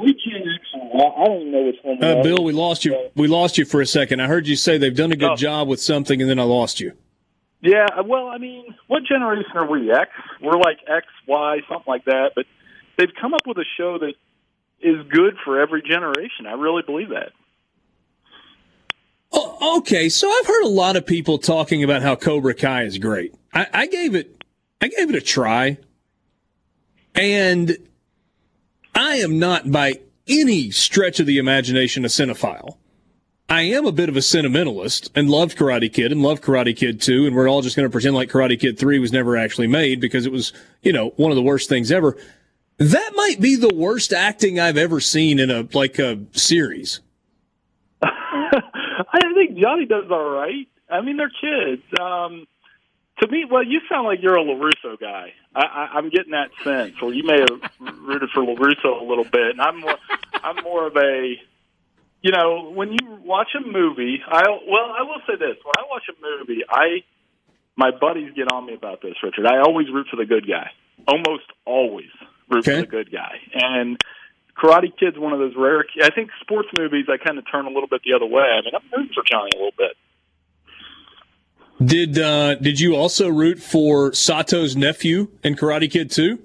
We can't actually. I don't know which one. Uh, Bill, we lost you. We lost you for a second. I heard you say they've done a good Oh. job with something, and then I lost you. Yeah, uh, well, I mean, what generation are we? X? We're like X, Y, something like that. But they've come up with a show that is good for every generation. I really believe that. Oh, okay, so I've heard a lot of people talking about how Cobra Kai is great. I, I gave it, I gave it a try, and I am not by any stretch of the imagination a cinephile. I am a bit of a sentimentalist and loved Karate Kid and loved Karate Kid 2, and we're all just going to pretend like Karate Kid 3 was never actually made because it was, you know, one of the worst things ever. That might be the worst acting I've ever seen in a like a series. [LAUGHS] I think Johnny does all right. I mean, they're kids. Um, to me, well, you sound like you're a Larusso guy. I, I, I'm getting that sense, or you may have rooted for Larusso a little bit. And I'm more, I'm more of a, you know, when you watch a movie. I well, I will say this: when I watch a movie, I my buddies get on me about this, Richard. I always root for the good guy. Almost always root Okay. for the good guy. And Karate Kid's one of those rare. I think sports movies I kind of turn a little bit the other way. I mean, I'm rooting for Johnny a little bit. Did uh, did you also root for Sato's nephew in Karate Kid too?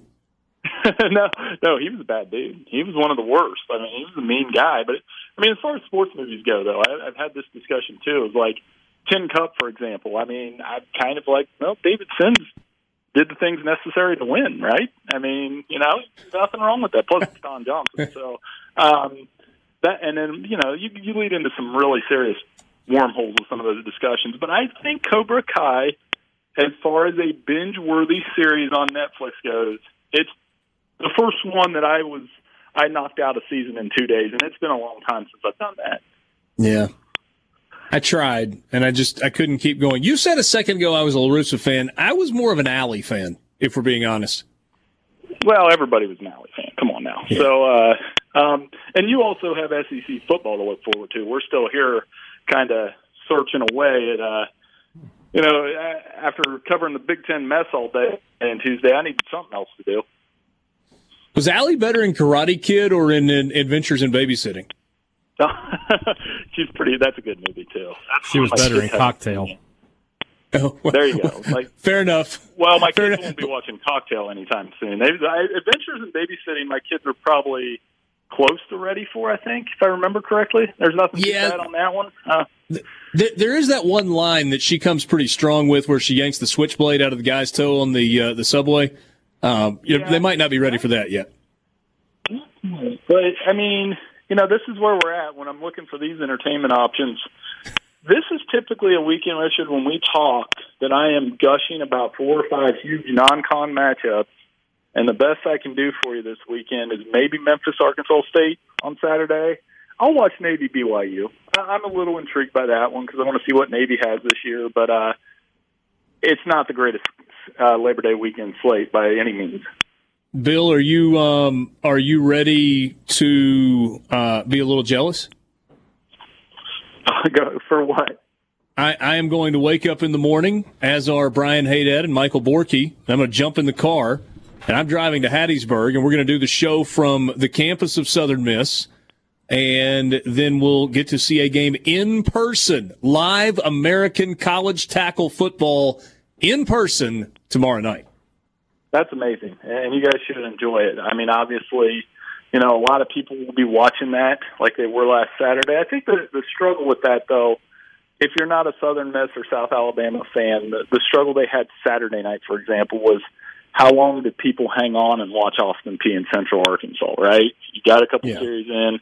[LAUGHS] no, no, he was a bad dude. He was one of the worst. I mean, he was a mean guy. But I mean, as far as sports movies go, though, I, I've had this discussion too. It like Tin Cup, for example. I mean, I kind of like, well, David Simms did the things necessary to win, right? I mean, you know, nothing wrong with that. Plus, it's Don Johnson. [LAUGHS] So um, that, and then you know, you you lead into some really serious wormholes with some of those discussions. But I think Cobra Kai, as far as a binge-worthy series on Netflix goes, it's the first one that I was I knocked out a season in two days, and it's been a long time since I've done that. Yeah. I tried, and I just I couldn't keep going. You said a second ago I was a LaRusso fan. I was more of an Ali fan, if we're being honest. Well, everybody was an Ali fan. Come on now. So, uh, um, and you also have SEC football to look forward to. We're still here, kind of searching away at. Uh, you know, after covering the Big Ten mess all day and Tuesday, I need something else to do. Was Ali better in Karate Kid or in, in Adventures in Babysitting? [LAUGHS] She's pretty. That's a good movie too. That's She was my better in Cocktail. [LAUGHS] Oh, well, There you go. Like Fair enough. Well, my Fair kids enough. won't be watching Cocktail anytime soon. They, I, Adventures in Babysitting, my kids are probably close to ready for. I think, if I remember correctly. There's nothing Yeah. bad on that one. Uh, Th- There is that one line that she comes pretty strong with, where she yanks the switchblade out of the guy's toe on the uh, the subway. Um, you know, Yeah. They might not be ready for that yet. but I mean, you know, this is where we're at when I'm looking for these entertainment options. This is typically a weekend, Richard, when we talk that I am gushing about four or five huge non-con matchups, and the best I can do for you this weekend is maybe Memphis, Arkansas State on Saturday. I'll watch Navy BYU. I'm a little intrigued by that one because I want to see what Navy has this year, but uh, it's not the greatest uh, Labor Day weekend slate by any means. Bill, are you um, are you ready to uh, be a little jealous? [LAUGHS] Go for what? I, I am going to wake up in the morning, as are Brian Hadad and Michael Borkey. I'm going to jump in the car, and I'm driving to Hattiesburg, and we're going to do the show from the campus of Southern Miss. And then we'll get to see a game in person, live American college tackle football in person tomorrow night. That's amazing, and you guys should enjoy it. I mean, obviously, you know, a lot of people will be watching that like they were last Saturday. I think the the struggle with that, though, if you're not a Southern Miss or South Alabama fan, the, the struggle they had Saturday night, for example, was how long did people hang on and watch Austin Peay in Central Arkansas? Right, you got a couple Yeah. series in.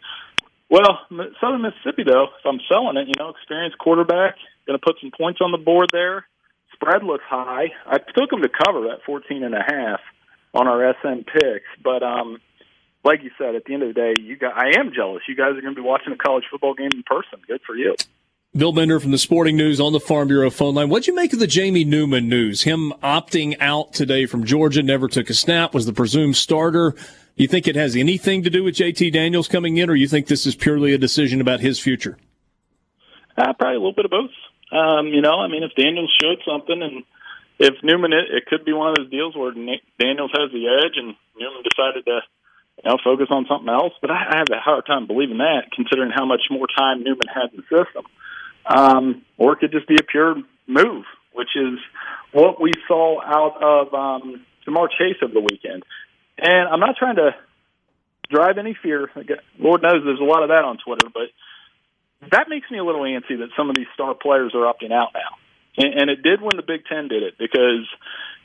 Well, Southern Mississippi, though, if I'm selling it, you know, experienced quarterback, going to put some points on the board there. Spread looks high. I took them to cover at 14 and a half on our SM picks, but um, like you said, at the end of the day, you got. I am jealous. You guys are going to be watching a college football game in person. Good for you. Bill Bender from the Sporting News on the Farm Bureau phone line. What'd you make of the Jamie Newman news? Him opting out today from Georgia, never took a snap, was the presumed starter. You think it has anything to do with JT Daniels coming in, or you think this is purely a decision about his future? Uh, probably a little bit of both. Um, you know, I mean, if Daniels showed something, and if Newman, it, it could be one of those deals where Daniels has the edge, and Newman decided to, you know, focus on something else. But I, I have a hard time believing that, considering how much more time Newman had in the system. Um, or it could just be a pure move, which is what we saw out of um, Ja'Marr Chase over the weekend. And I'm not trying to drive any fear. Lord knows there's a lot of that on Twitter, but that makes me a little antsy that some of these star players are opting out now. And, and it did when the Big Ten did it because,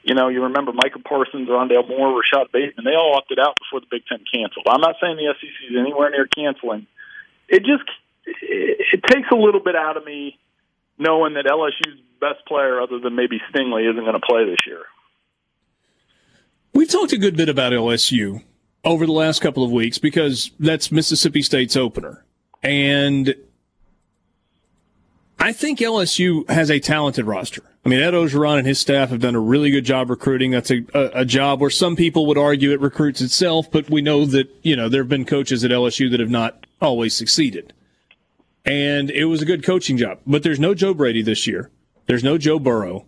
you know, you remember Micah Parsons, Rondale Moore, Rashod Bateman, they all opted out before the Big Ten canceled. I'm not saying the SEC is anywhere near canceling. It just it, it takes a little bit out of me knowing that LSU's best player, other than maybe Stingley, isn't going to play this year. We've talked a good bit about LSU over the last couple of weeks because that's Mississippi State's opener. And I think LSU has a talented roster. I mean, Ed Orgeron and his staff have done a really good job recruiting. That's a, a, a, job where some people would argue it recruits itself, but we know that, you know, there have been coaches at LSU that have not always succeeded. And it was a good coaching job. But there's no Joe Brady this year. There's no Joe Burrow.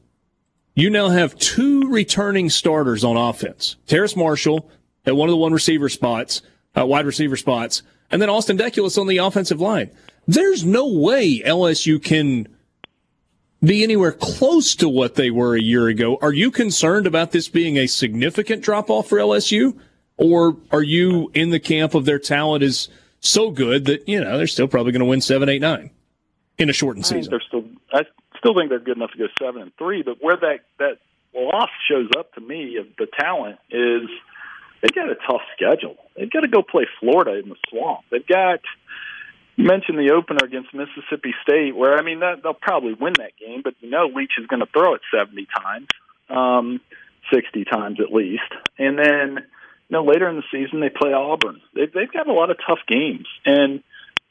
You now have two returning starters on offense. Terrace Marshall at one of the one receiver spots, uh, wide receiver spots, and then Austin Deculus on the offensive line. There's no way LSU can be anywhere close to what they were a year ago. Are you concerned about this being a significant drop off for LSU? Or are you in the camp of their talent is so good that, you know, they're still probably going to win seven, eight, nine in a shortened season? They're still, I still think they're good enough to go seven and three, but where that, that loss shows up to me of the talent is they've got a tough schedule. They've got to go play Florida in the swamp. They've got, mentioned the opener against Mississippi State, where I mean that they'll probably win that game, but you know Leach is going to throw it seventy times, um, sixty times at least, and then you know later in the season they play Auburn. They've they've got a lot of tough games, and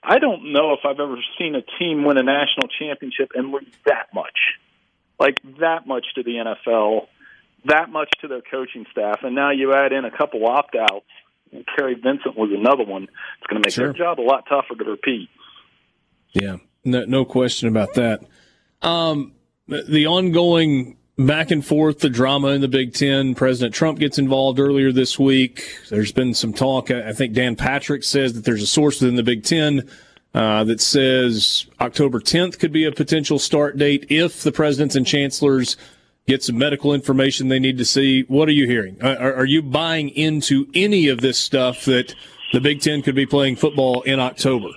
I don't know if I've ever seen a team win a national championship and lose that much, like that much to the NFL, that much to their coaching staff, and now you add in a couple opt outs and Kary Vincent was another one. It's going to make sure. their job a lot tougher to repeat. Yeah, no, no question about that. Um, the ongoing back and forth, the drama in the Big Ten. President Trump gets involved earlier this week. There's been some talk. I think Dan Patrick says that there's a source within the Big Ten uh, that says October 10th could be a potential start date if the presidents and chancellors get some medical information they need to see. What are you hearing? Are, are, you buying into any of this stuff that the Big Ten could be playing football in October?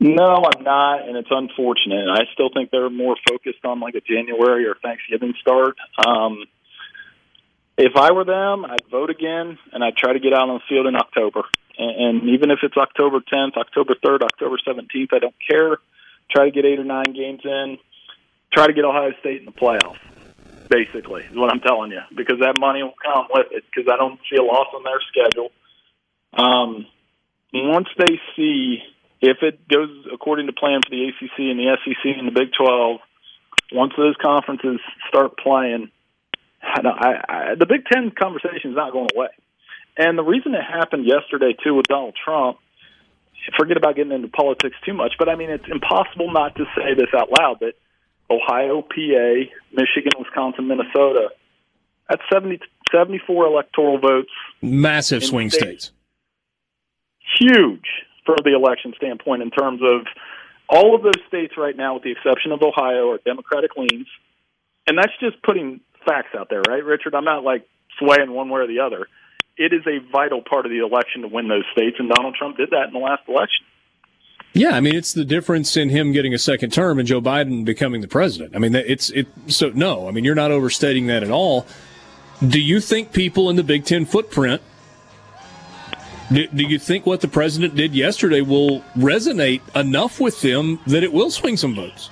No, I'm not, and it's unfortunate. I still think they're more focused on like a January or Thanksgiving start. Um, if I were them, I'd vote again, and I'd try to get out on the field in October. And, and even if it's October 10th, October 3rd, October 17th, I don't care. Try to get eight or nine games in try to get Ohio State in the playoff. Basically, is what I'm telling you, because that money will come with it. Because I don't see a loss on their schedule. Um, once they see if it goes according to plan for the ACC and the SEC and the Big 12, once those conferences start playing, I, I, the Big Ten conversation is not going away. And the reason it happened yesterday too with Donald Trump, forget about getting into politics too much, but I mean it's impossible not to say this out loud. That Ohio, PA, Michigan, Wisconsin, Minnesota. That's 70, 74 electoral votes. Massive swing states. states. Huge from the election standpoint in terms of all of those states right now, with the exception of Ohio, are Democratic leans. And that's just putting facts out there, right, Richard? I'm not like swaying one way or the other. It is a vital part of the election to win those states, and Donald Trump did that in the last election. Yeah, I mean it's the difference in him getting a second term and Joe Biden becoming the president. I mean it's it so no, I mean you're not overstating that at all. Do you think people in the Big 10 footprint do, do you think what the president did yesterday will resonate enough with them that it will swing some votes?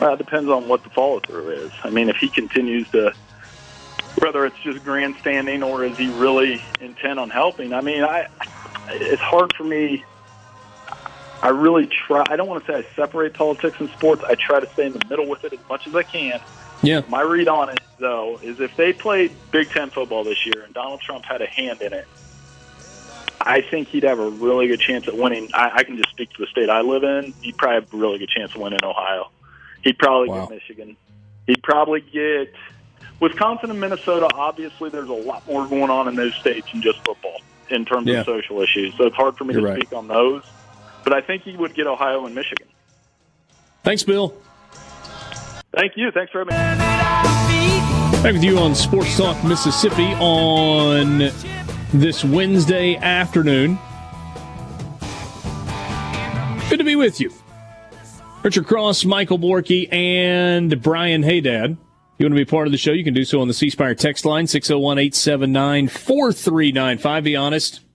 Well, it depends on what the follow through is. I mean, if he continues to, whether it's just grandstanding or is he really intent on helping? I mean, I it's hard for me I really try. I don't want to say I separate politics and sports. I try to stay in the middle with it as much as I can. Yeah. My read on it, though, is if they played Big Ten football this year and Donald Trump had a hand in it, I think he'd have a really good chance at winning. I, I can just speak to the state I live in. He'd probably have a really good chance of winning Ohio. He'd probably Wow. get Michigan. He'd probably get Wisconsin and Minnesota. Obviously, there's a lot more going on in those states than just football in terms Yeah. of social issues. So it's hard for me You're to right. speak on those. But I think he would get Ohio and Michigan. Thanks, Bill. Thank you. Thanks for having me. Back with you on Sports Talk Mississippi on this Wednesday afternoon. Good to be with you. Richard Cross, Michael Borky, and Brian Hadad. You want to be part of the show? You can do so on the C Spire text line, 601 879 4395. Be honest.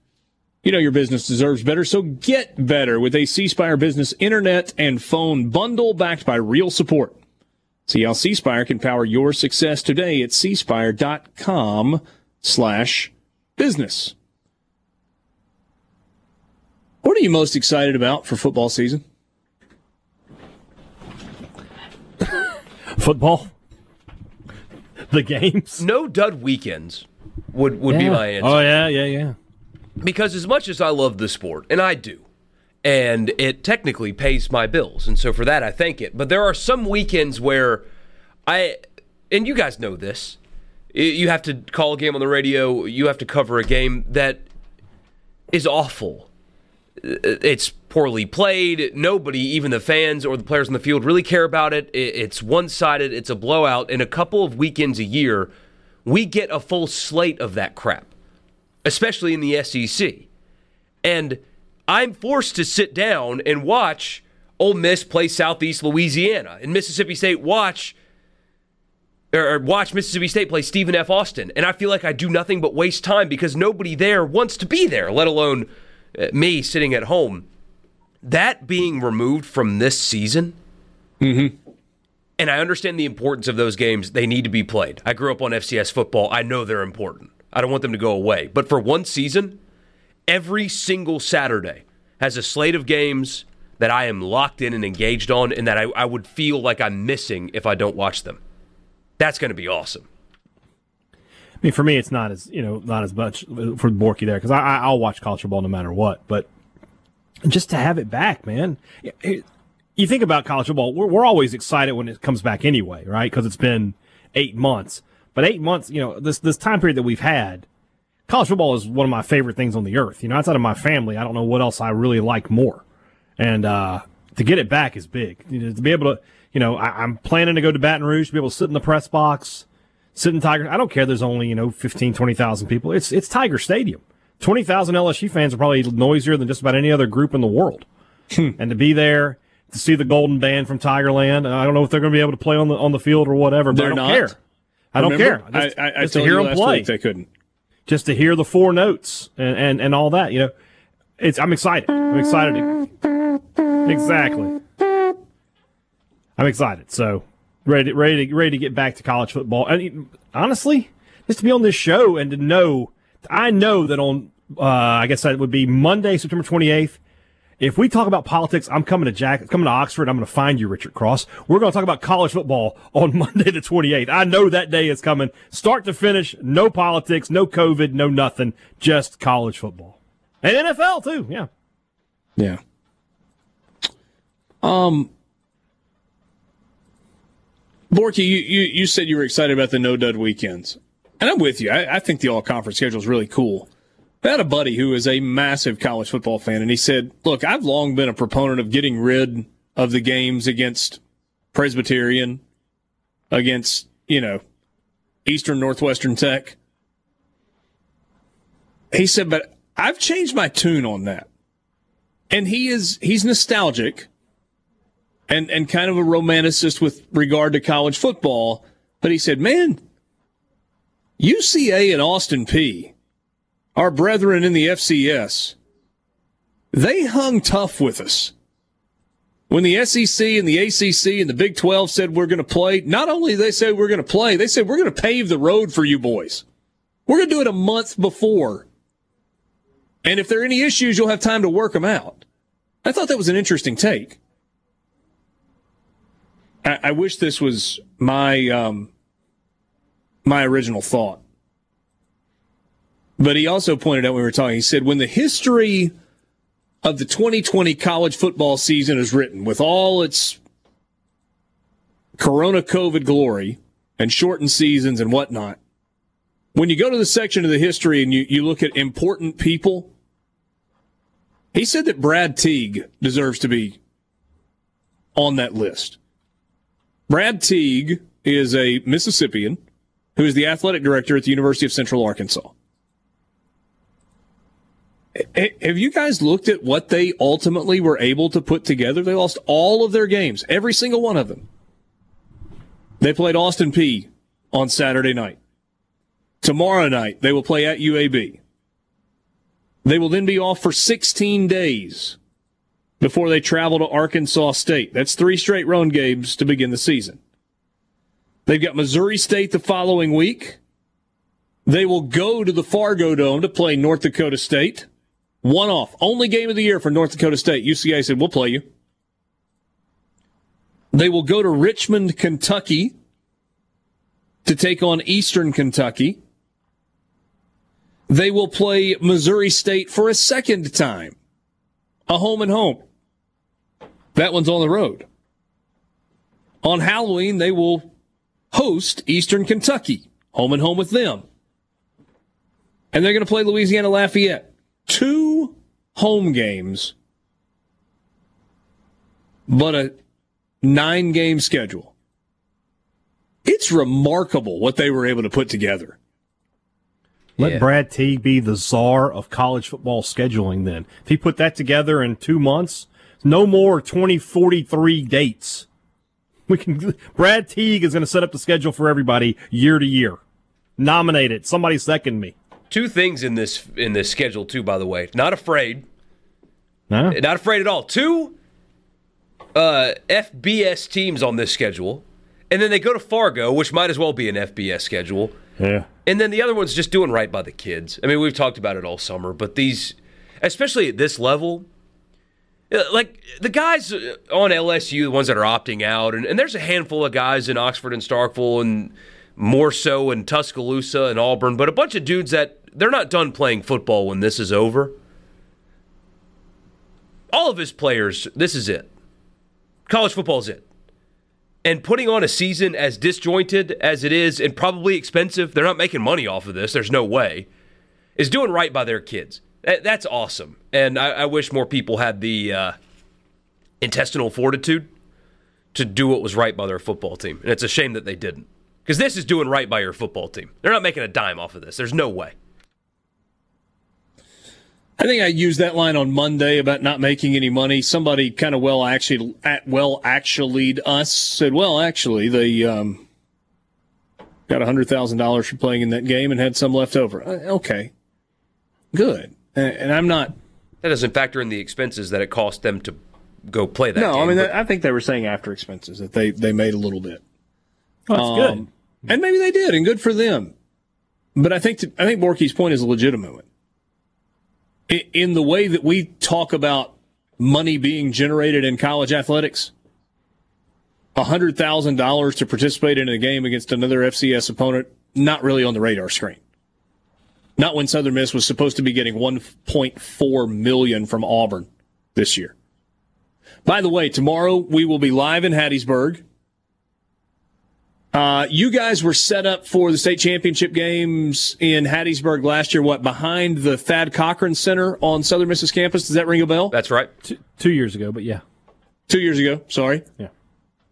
You know your business deserves better, so get better with a C Spire business internet and phone bundle backed by real support. See how C Spire can power your success today at cspire.com slash business. What are you most excited about for football season? Football, the games. No dud weekends would, would be my answer. Oh yeah, yeah, yeah. Because as much as I love the sport, and I do, and it technically pays my bills, and so for that I thank it. But there are some weekends where I, and you guys know this, you have to call a game on the radio, you have to cover a game that is awful. It's poorly played. Nobody, even the fans or the players in the field, really care about it. It's one sided. It's a blowout. And a couple of weekends a year, we get a full slate of that crap especially in the SEC. And I'm forced to sit down and watch Ole Miss play Southeast Louisiana and Mississippi State watch or watch Mississippi State play Stephen F. Austin. And I feel like I do nothing but waste time because nobody there wants to be there, let alone uh, me sitting at home. That being removed from this season, and I understand the importance of those games. They need to be played. I grew up on FCS football. I know they're important. I don't want them to go away. But for one season, every single Saturday has a slate of games that I am locked in and engaged on, and that I, I would feel like I'm missing if I don't watch them. That's going to be awesome. I mean, for me, it's not as you know, not as much for Borky there because I, I'll watch college football no matter what. But just to have it back, man. you think about college football, we're, we're always excited when it comes back anyway, right? Because it's been eight months. But eight months, you know, this this time period that we've had, college football is one of my favorite things on the earth. You know, outside of my family, I don't know what else I really like more. And uh, to get it back is big. You know, to be able to, you know, I, I'm planning to go to Baton Rouge, to be able to sit in the press box, sit in Tiger. I don't care. There's only you know 15, 20,000 people. It's it's Tiger Stadium. Twenty thousand LSU fans are probably noisier than just about any other group in the world. and to be there to see the Golden Band from Tigerland, I don't know if they're going to be able to play on the on the field or whatever. But They're I don't not? care. I don't Remember? care. Just, I, I, I just to hear you them last play, they couldn't. just to hear the four notes and, and, and all that. You know, it's I'm excited. I'm excited. Exactly. I'm excited. So ready, ready, to, ready to get back to college football. And honestly, just to be on this show and to know, I know that on, uh, I guess that would be Monday, September 28th. If we talk about politics, I'm coming to Jack, coming to Oxford. I'm going to find you, Richard Cross. We're going to talk about college football on [LAUGHS] Monday, the 28th. I know that day is coming, start to finish. No politics, no COVID, no nothing, just college football and NFL too. Yeah. Yeah. Um, Borky, you, you, you said you were excited about the no dud weekends. And I'm with you. I, I think the all conference schedule is really cool. I had a buddy who is a massive college football fan, and he said, Look, I've long been a proponent of getting rid of the games against Presbyterian, against, you know, Eastern Northwestern Tech. He said, But I've changed my tune on that and he is he's nostalgic and and kind of a romanticist with regard to college football but he said man UCA and Austin Peay our brethren in the FCS they hung tough with us when the SEC and the ACC and the Big 12 said we're going to play not only they said we're going to play they said we're going to pave the road for you boys we're going to do it a month before and if there are any issues, you'll have time to work them out. I thought that was an interesting take. I, I wish this was my um, my original thought. But he also pointed out when we were talking, he said, when the history of the 2020 college football season is written with all its Corona COVID glory and shortened seasons and whatnot, when you go to the section of the history and you, you look at important people, he said that Brad Teague deserves to be on that list. Brad Teague is a Mississippian who is the athletic director at the University of Central Arkansas. Have you guys looked at what they ultimately were able to put together? They lost all of their games, every single one of them. They played Austin Peay on Saturday night. Tomorrow night, they will play at UAB. They will then be off for 16 days before they travel to Arkansas State. That's three straight road games to begin the season. They've got Missouri State the following week. They will go to the Fargo Dome to play North Dakota State. One off. Only game of the year for North Dakota State. UCA said, we'll play you. They will go to Richmond, Kentucky to take on Eastern Kentucky. They will play Missouri State for a second time. A home and home. That one's on the road. On Halloween, they will host Eastern Kentucky. Home and home with them. And they're going to play Louisiana Lafayette. Two home games, but a nine game schedule. It's remarkable what they were able to put together. Let yeah. Brad Teague be the czar of college football scheduling then. If he put that together in two months, no more 2043 dates. We can, Brad Teague is going to set up the schedule for everybody year to year. Nominate it. Somebody second me. Two things in this in this schedule too, by the way. Not afraid. No. Not afraid at all. Two uh, FBS teams on this schedule, and then they go to Fargo, which might as well be an FBS schedule. Yeah. And then the other one's just doing right by the kids. I mean, we've talked about it all summer, but these, especially at this level, uh, like the guys on LSU, the ones that are opting out, and, and there's a handful of guys in Oxford and Starkville, and more so in Tuscaloosa and Auburn, but a bunch of dudes that they're not done playing football when this is over. All of his players, this is it. College football is it and putting on a season as disjointed as it is and probably expensive, they're not making money off of this. There's no way. Is doing right by their kids. That's awesome. And I, I wish more people had the uh, intestinal fortitude to do what was right by their football team. And it's a shame that they didn't. Because this is doing right by your football team. They're not making a dime off of this. There's no way. I think I used that line on Monday about not making any money. Somebody kind of well actually well actually us said, well, actually they um, got hundred thousand dollars for playing in that game and had some left over. Uh, okay, good. And I'm not. That doesn't factor in the expenses that it cost them to go play that. No, game, I mean but... I think they were saying after expenses that they they made a little bit. Oh, that's um, good. And maybe they did, and good for them. But I think to, I think Borky's point is a legitimate one in the way that we talk about money being generated in college athletics, $100,000 to participate in a game against another FCS opponent, not really on the radar screen. Not when Southern Miss was supposed to be getting 1.4 million from Auburn this year. By the way, tomorrow we will be live in Hattiesburg uh, you guys were set up for the state championship games in Hattiesburg last year. What behind the Thad Cochran Center on Southern Miss's campus? Does that ring a bell? That's right. Two, two years ago, but yeah, two years ago. Sorry. Yeah.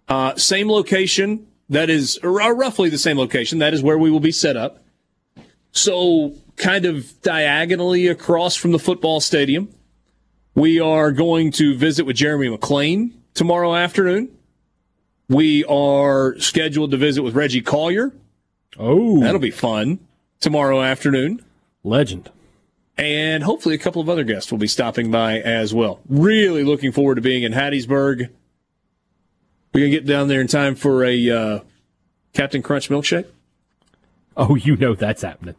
Uh, same location. That is roughly the same location. That is where we will be set up. So, kind of diagonally across from the football stadium, we are going to visit with Jeremy McClain tomorrow afternoon. We are scheduled to visit with Reggie Collier. Oh, that'll be fun tomorrow afternoon. Legend. And hopefully a couple of other guests will be stopping by as well. Really looking forward to being in Hattiesburg. We're gonna get down there in time for a uh, Captain Crunch milkshake. Oh, you know that's happening.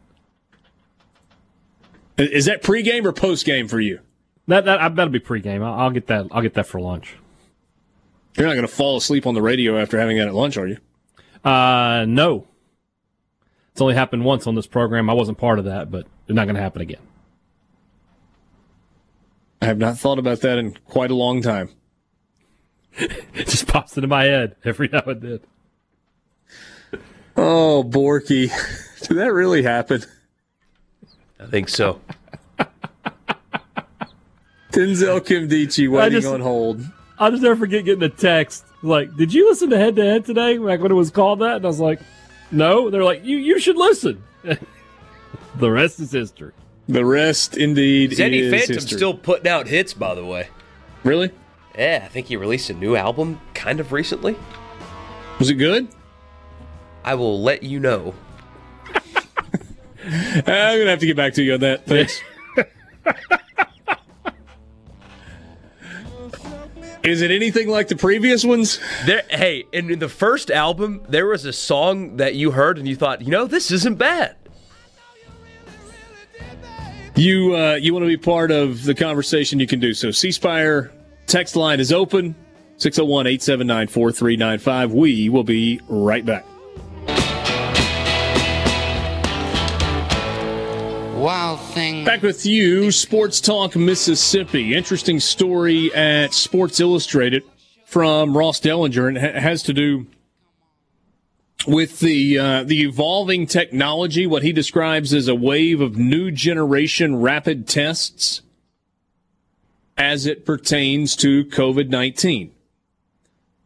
Is that pregame or postgame for you? That that that'll be pregame. I'll, I'll get that. I'll get that for lunch. You're not going to fall asleep on the radio after having that at lunch, are you? Uh, no. It's only happened once on this program. I wasn't part of that, but it's not going to happen again. I have not thought about that in quite a long time. it [LAUGHS] just pops into my head every now and then. Oh, Borky. [LAUGHS] Did that really happen? I think so. [LAUGHS] Denzel Kimdichie waiting just, on hold. I'll just never forget getting a text like, "Did you listen to Head to Head today?" Like when it was called that, and I was like, "No." They're like, "You you should listen." [LAUGHS] the rest is history. The rest, indeed, Is Eddie Phantom history. still putting out hits, by the way. Really? Yeah, I think he released a new album kind of recently. Was it good? I will let you know. [LAUGHS] I'm gonna have to get back to you on that. Thanks. [LAUGHS] Is it anything like the previous ones? There, hey, in the first album, there was a song that you heard and you thought, you know, this isn't bad. You uh, you want to be part of the conversation? You can do so. C Spire text line is open 601 879 4395. We will be right back. Wild thing. Back with you, Sports Talk Mississippi. Interesting story at Sports Illustrated from Ross Dellenger, and it has to do with the uh, the evolving technology, what he describes as a wave of new generation rapid tests as it pertains to COVID nineteen.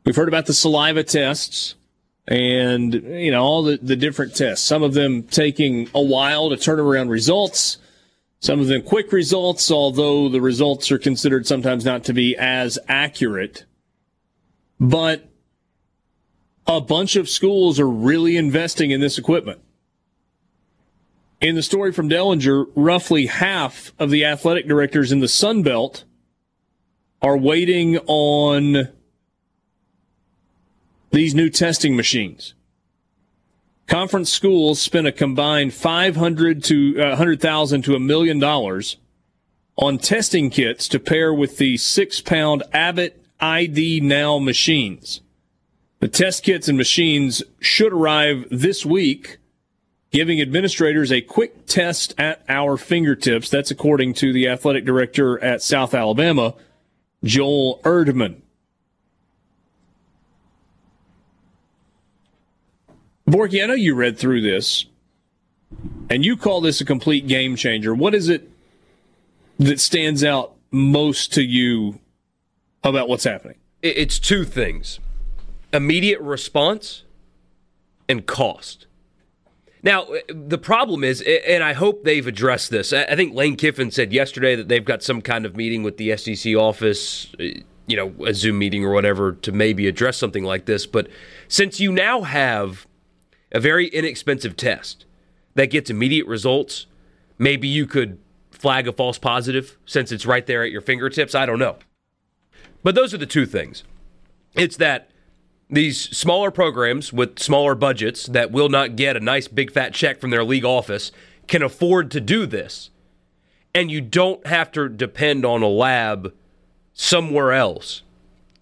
We've heard about the saliva tests and you know all the, the different tests. Some of them taking a while to turn around results. Some of them quick results although the results are considered sometimes not to be as accurate. But a bunch of schools are really investing in this equipment. In the story from Dellenger roughly half of the athletic directors in the sun belt are waiting on these new testing machines. Conference schools spent a combined 500 to uh, 100,000 to a million dollars on testing kits to pair with the six pound Abbott ID Now machines. The test kits and machines should arrive this week, giving administrators a quick test at our fingertips. That's according to the athletic director at South Alabama, Joel Erdmann. Borky, I know you read through this, and you call this a complete game changer. What is it that stands out most to you about what's happening? It's two things immediate response and cost. Now, uh, the problem is, and I hope they've addressed this. I think Lane Kiffin said yesterday that they've got some kind of meeting with the SEC office, uh, you know, a Zoom meeting or whatever to maybe address something like this. But since you now have a very inexpensive test that gets immediate results, maybe you could flag a false positive since it's right there at your fingertips. I don't know. But those are the two things. It's that these smaller programs with smaller budgets that will not get a nice big fat check from their league office can afford to do this. And you don't have to depend on a lab somewhere else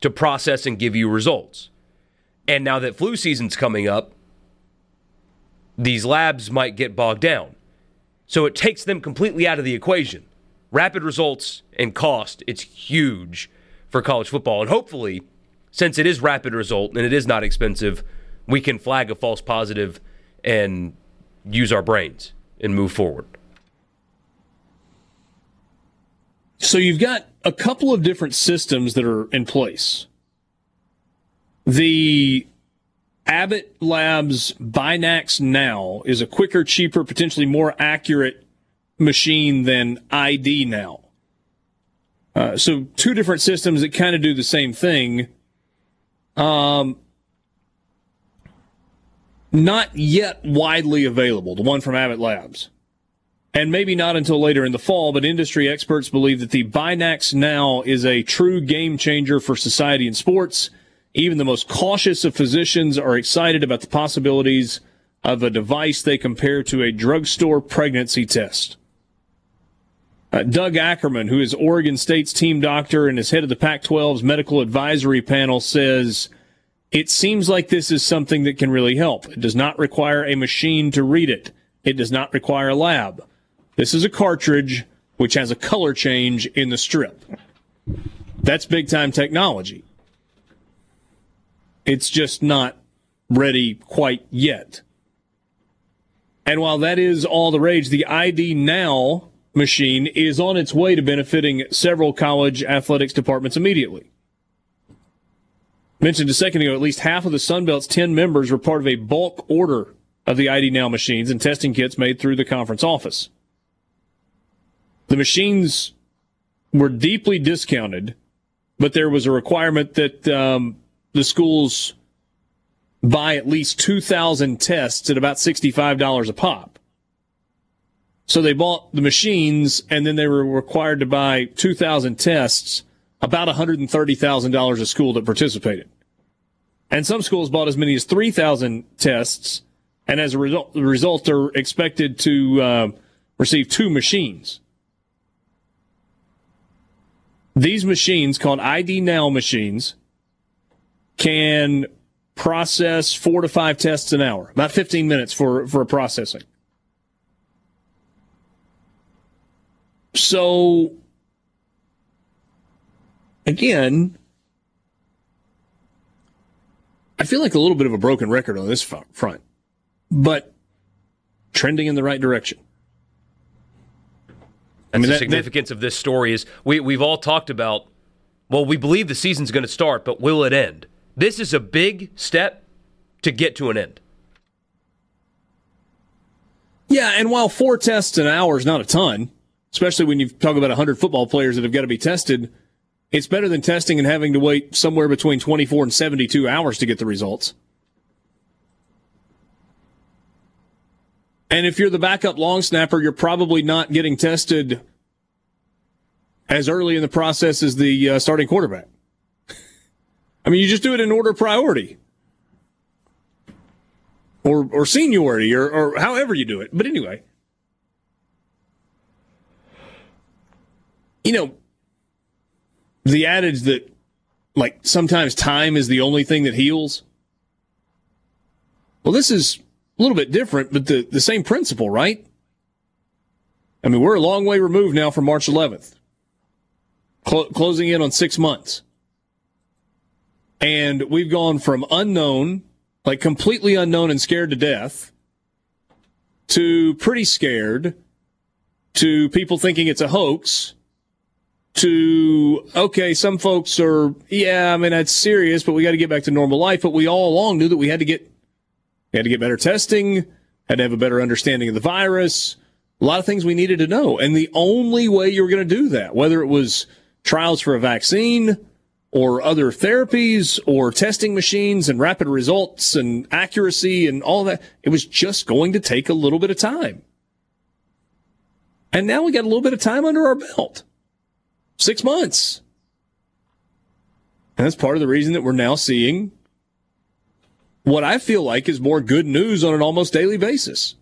to process and give you results. And now that flu season's coming up, these labs might get bogged down. So it takes them completely out of the equation. Rapid results and cost, it's huge for college football. And hopefully, since it is rapid result and it is not expensive, we can flag a false positive and use our brains and move forward. So you've got a couple of different systems that are in place. The Abbott Labs BinaxNOW is a quicker, cheaper, potentially more accurate machine than ID Now. Uh, so two different systems that kind of do the same thing. Um, not yet widely available. The one from Abbott Labs, and maybe not until later in the fall. But industry experts believe that the BinaxNOW is a true game changer for society and sports even the most cautious of physicians are excited about the possibilities of a device they compare to a drugstore pregnancy test. Uh, Doug Aukerman, who is Oregon State's team doctor and is head of the Pac 12's medical advisory panel, says it seems like this is something that can really help. It does not require a machine to read it, it does not require a lab. This is a cartridge which has a color change in the strip. That's big time technology. It's just not ready quite yet. And while that is all the rage, the ID Now machine is on its way to benefiting several college athletics departments immediately. Mentioned a second ago, at least half of the Sun Belt's 10 members were part of a bulk order of the ID Now machines and testing kits made through the conference office. The machines were deeply discounted, but there was a requirement that um, the schools buy at least 2,000 tests at about $65 a pop. So they bought the machines and then they were required to buy 2,000 tests, about $130,000 a school that participated. And some schools bought as many as 3,000 tests, and as a result, the result are expected to uh, receive two machines. These machines, called ID Now machines, can process four to five tests an hour, about 15 minutes for, for processing. So, again, I feel like a little bit of a broken record on this front, but trending in the right direction. That's I mean, the that, significance that, of this story is we, we've all talked about, well, we believe the season's going to start, but will it end? This is a big step to get to an end. Yeah, and while four tests an hour is not a ton, especially when you talk about 100 football players that have got to be tested, it's better than testing and having to wait somewhere between 24 and 72 hours to get the results. And if you're the backup long snapper, you're probably not getting tested as early in the process as the uh, starting quarterback. I mean, you just do it in order of priority or, or seniority or, or however you do it. But anyway, you know, the adage that like sometimes time is the only thing that heals. Well, this is a little bit different, but the, the same principle, right? I mean, we're a long way removed now from March 11th, Cl- closing in on six months. And we've gone from unknown, like completely unknown and scared to death, to pretty scared, to people thinking it's a hoax, to, okay, some folks are, yeah, I mean, that's serious, but we got to get back to normal life. But we all along knew that we had to get, we had to get better testing, had to have a better understanding of the virus, a lot of things we needed to know. And the only way you were going to do that, whether it was trials for a vaccine, or other therapies or testing machines and rapid results and accuracy and all that. It was just going to take a little bit of time. And now we got a little bit of time under our belt. Six months. And that's part of the reason that we're now seeing what I feel like is more good news on an almost daily basis.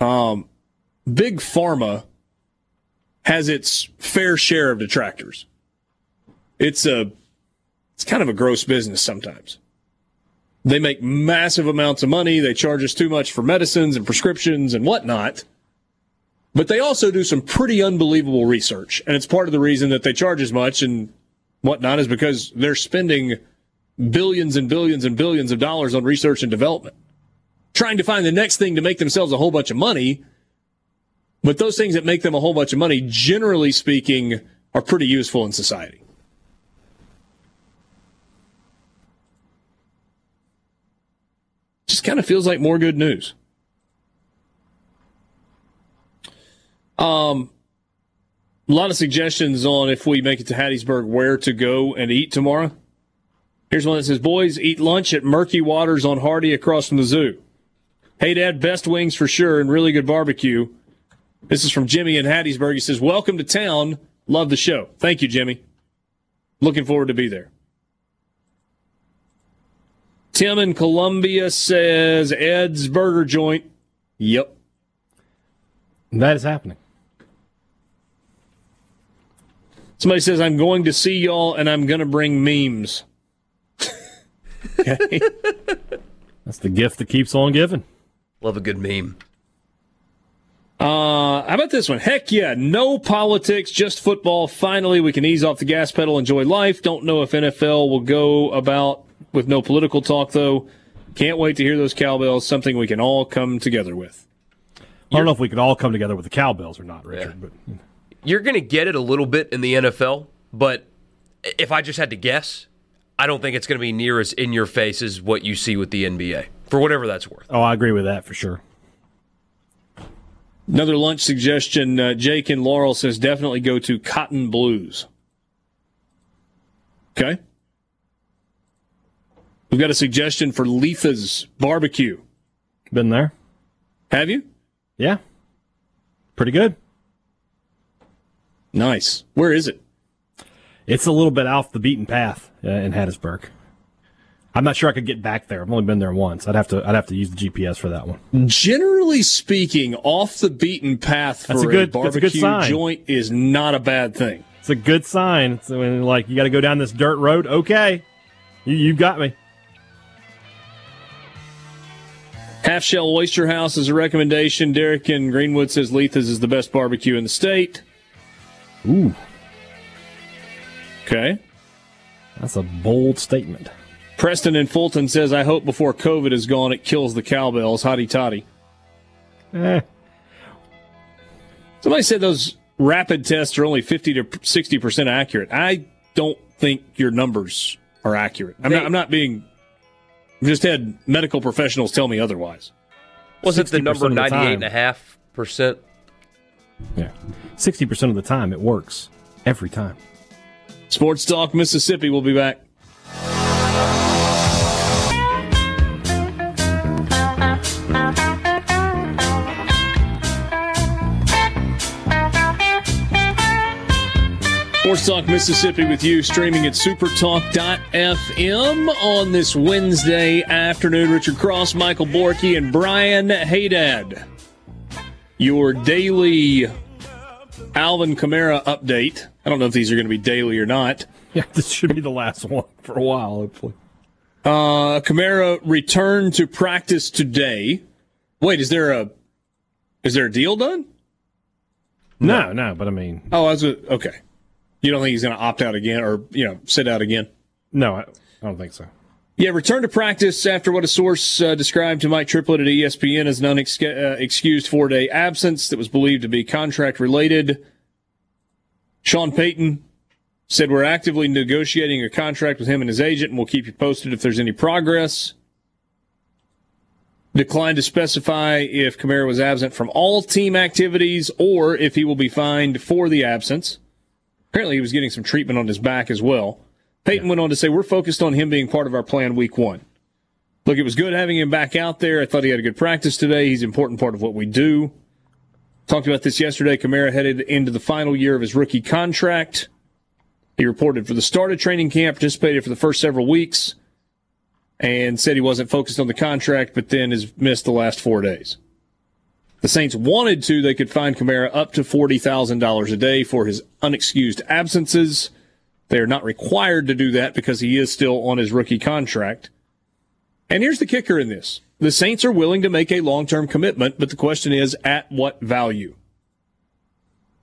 Um, big pharma has its fair share of detractors. It's a it's kind of a gross business sometimes. They make massive amounts of money. They charge us too much for medicines and prescriptions and whatnot. But they also do some pretty unbelievable research. And it's part of the reason that they charge as much and whatnot is because they're spending billions and billions and billions of dollars on research and development, trying to find the next thing to make themselves a whole bunch of money but those things that make them a whole bunch of money, generally speaking, are pretty useful in society. Just kind of feels like more good news. Um, a lot of suggestions on if we make it to Hattiesburg, where to go and eat tomorrow. Here's one that says, Boys, eat lunch at Murky Waters on Hardy across from the zoo. Hadad, best wings for sure and really good barbecue. This is from Jimmy in Hattiesburg. He says, Welcome to town. Love the show. Thank you, Jimmy. Looking forward to be there. Tim in Columbia says Ed's Burger Joint. Yep. That is happening. Somebody says, I'm going to see y'all and I'm going to bring memes. [LAUGHS] okay. That's the gift that keeps on giving. Love a good meme. Uh, how about this one? Heck yeah, no politics, just football. Finally, we can ease off the gas pedal, enjoy life. Don't know if NFL will go about with no political talk, though. Can't wait to hear those cowbells. Something we can all come together with. I don't know if we could all come together with the cowbells or not, Richard. Yeah. But you're going to get it a little bit in the NFL, but if I just had to guess, I don't think it's going to be near as in your face as what you see with the NBA for whatever that's worth. Oh, I agree with that for sure. Another lunch suggestion. Uh, Jake and Laurel says definitely go to Cotton Blues. Okay. We've got a suggestion for Leatha's barbecue. Been there? Have you? Yeah. Pretty good. Nice. Where is it? It's a little bit off the beaten path uh, in Hattiesburg. I'm not sure I could get back there. I've only been there once. I'd have to I'd have to use the GPS for that one. Generally speaking, off the beaten path for that's a, good, a barbecue a joint is not a bad thing. It's a good sign. So when like you got to go down this dirt road, okay, you you got me. Half Shell Oyster House is a recommendation. Derek in Greenwood says Leatha's is the best barbecue in the state. Ooh. Okay. That's a bold statement. Preston in Fulton says, I hope before COVID is gone, it kills the cowbells. Hotty toddy. Eh. Somebody said those rapid tests are only 50 to 60% accurate. I don't think your numbers are accurate. I'm, they, not, I'm not being. I've just had medical professionals tell me otherwise. Was it the number 98.5%? Yeah. 60% of the time, it works. Every time. Sports Talk Mississippi will be back. Sports Talk Mississippi with you, streaming at supertalk.fm on this Wednesday afternoon. Richard Cross, Michael Borky, and Brian Hadad. Your daily Alvin Kamara update. I don't know if these are going to be daily or not. [LAUGHS] Yeah, this should be the last one for a while, hopefully. Uh, Kamara returned to practice today. Wait, is there a is there a deal done? No, no, but I mean, oh, I was okay. You don't think he's going to opt out again, or you know, sit out again? No, I, don't think so. Yeah, return to practice after what a source uh, described to Mike Triplett at ESPN as an unexcused uh, four day absence that was believed to be contract related. Sean Payton said, We're actively negotiating a contract with him and his agent, and we'll keep you posted if there's any progress. Declined to specify if Kamara was absent from all team activities or if he will be fined for the absence. Apparently, he was getting some treatment on his back as well. Payton yeah. went on to say, We're focused on him being part of our plan week one. Look, it was good having him back out there. I thought he had a good practice today. He's an important part of what we do. Talked about this yesterday. Kamara headed into the final year of his rookie contract. He reported for the start of training camp, participated for the first several weeks, and said he wasn't focused on the contract, but then has missed the last four days. The Saints wanted to, they could find Kamara up to $40,000 a day for his unexcused absences. They are not required to do that because he is still on his rookie contract. And here's the kicker in this. The Saints are willing to make a long-term commitment, but the question is at what value?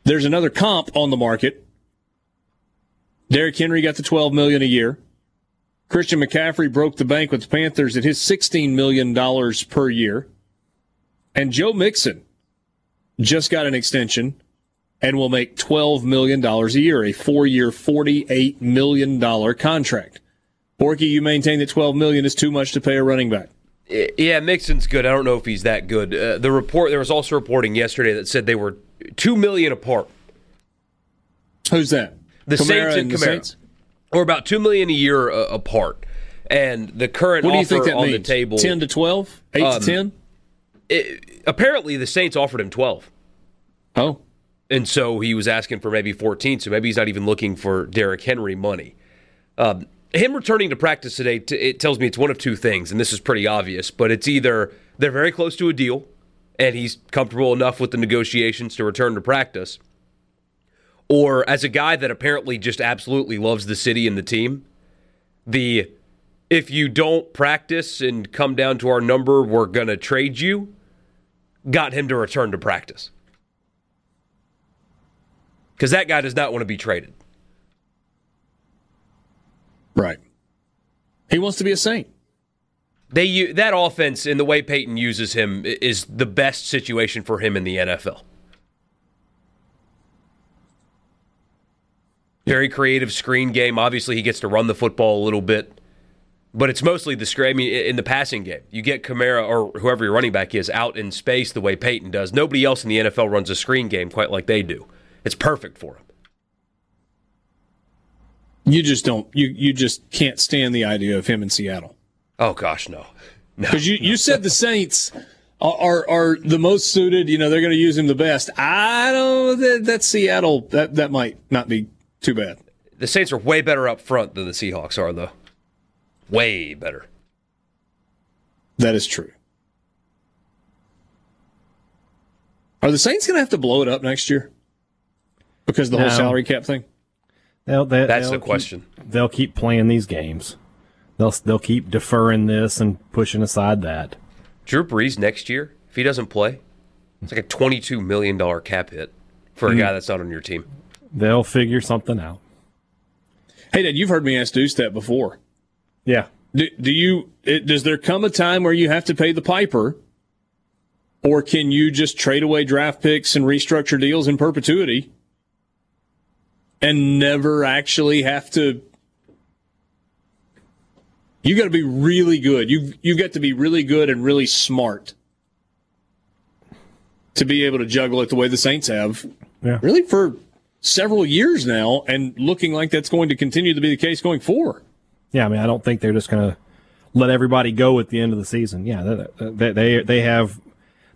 There's another comp on the market. Derrick Henry got the 12 million a year. Christian McCaffrey broke the bank with the Panthers at his $16 million per year. And Joe Mixon just got an extension and will make $12 million a year, a four year, $48 million contract. Borky, you maintain that 12 million is too much to pay a running back. Yeah, Mixon's good. I don't know if he's that good. Uh, the report there was also reporting yesterday that said they were two million apart. Who's that? The Kamara Saints and, Kamara, Saints? or about two million a year uh, apart. And the current what do you think that on means? the table, ten to twelve, eight um, to ten. It, apparently, the Saints offered him twelve. Oh, and so he was asking for maybe 14. So maybe he's not even looking for Derrick Henry money. Um, him returning to practice today, it tells me it's one of two things, and this is pretty obvious. But it's either they're very close to a deal, and he's comfortable enough with the negotiations to return to practice, or as a guy that apparently just absolutely loves the city and the team, the if you don't practice and come down to our number, we're gonna trade you, got him to return to practice because that guy does not want to be traded. Right. He wants to be a saint. They that offense and the way Payton uses him is the best situation for him in the NFL. Very creative screen game. Obviously, he gets to run the football a little bit, but it's mostly the screen. I mean, in the passing game, you get Kamara or whoever your running back is out in space the way Payton does. Nobody else in the NFL runs a screen game quite like they do. It's perfect for him. You just don't. You you just can't stand the idea of him in Seattle. Oh gosh, no. Because no. you, you said the Saints are are the most suited. You know they're going to use him the best. I don't. That, that Seattle. That that might not be too bad. The Saints are way better up front than the Seahawks are, though. Way better. That is true. Are the Saints going to have to blow it up next year because of the no. whole salary cap thing? They'll, they, That's they'll the question. Keep, they'll keep playing these games they'll they'll keep deferring this and pushing aside that. Drew Brees next year, if he doesn't play, it's like a twenty-two million dollar cap hit for a mm. guy that's not on your team. They'll figure something out. Hadad, you've heard me ask Deuce that before. Yeah. Do, do you? It, does there come a time where you have to pay the piper, or can you just trade away draft picks and restructure deals in perpetuity, and never actually have to you got to be really good. You you got to be really good and really smart to be able to juggle it the way the Saints have. Yeah. Really for several years now, and looking like that's going to continue to be the case going forward. Yeah, I mean, I don't think they're just going to let everybody go at the end of the season. Yeah, they they, they have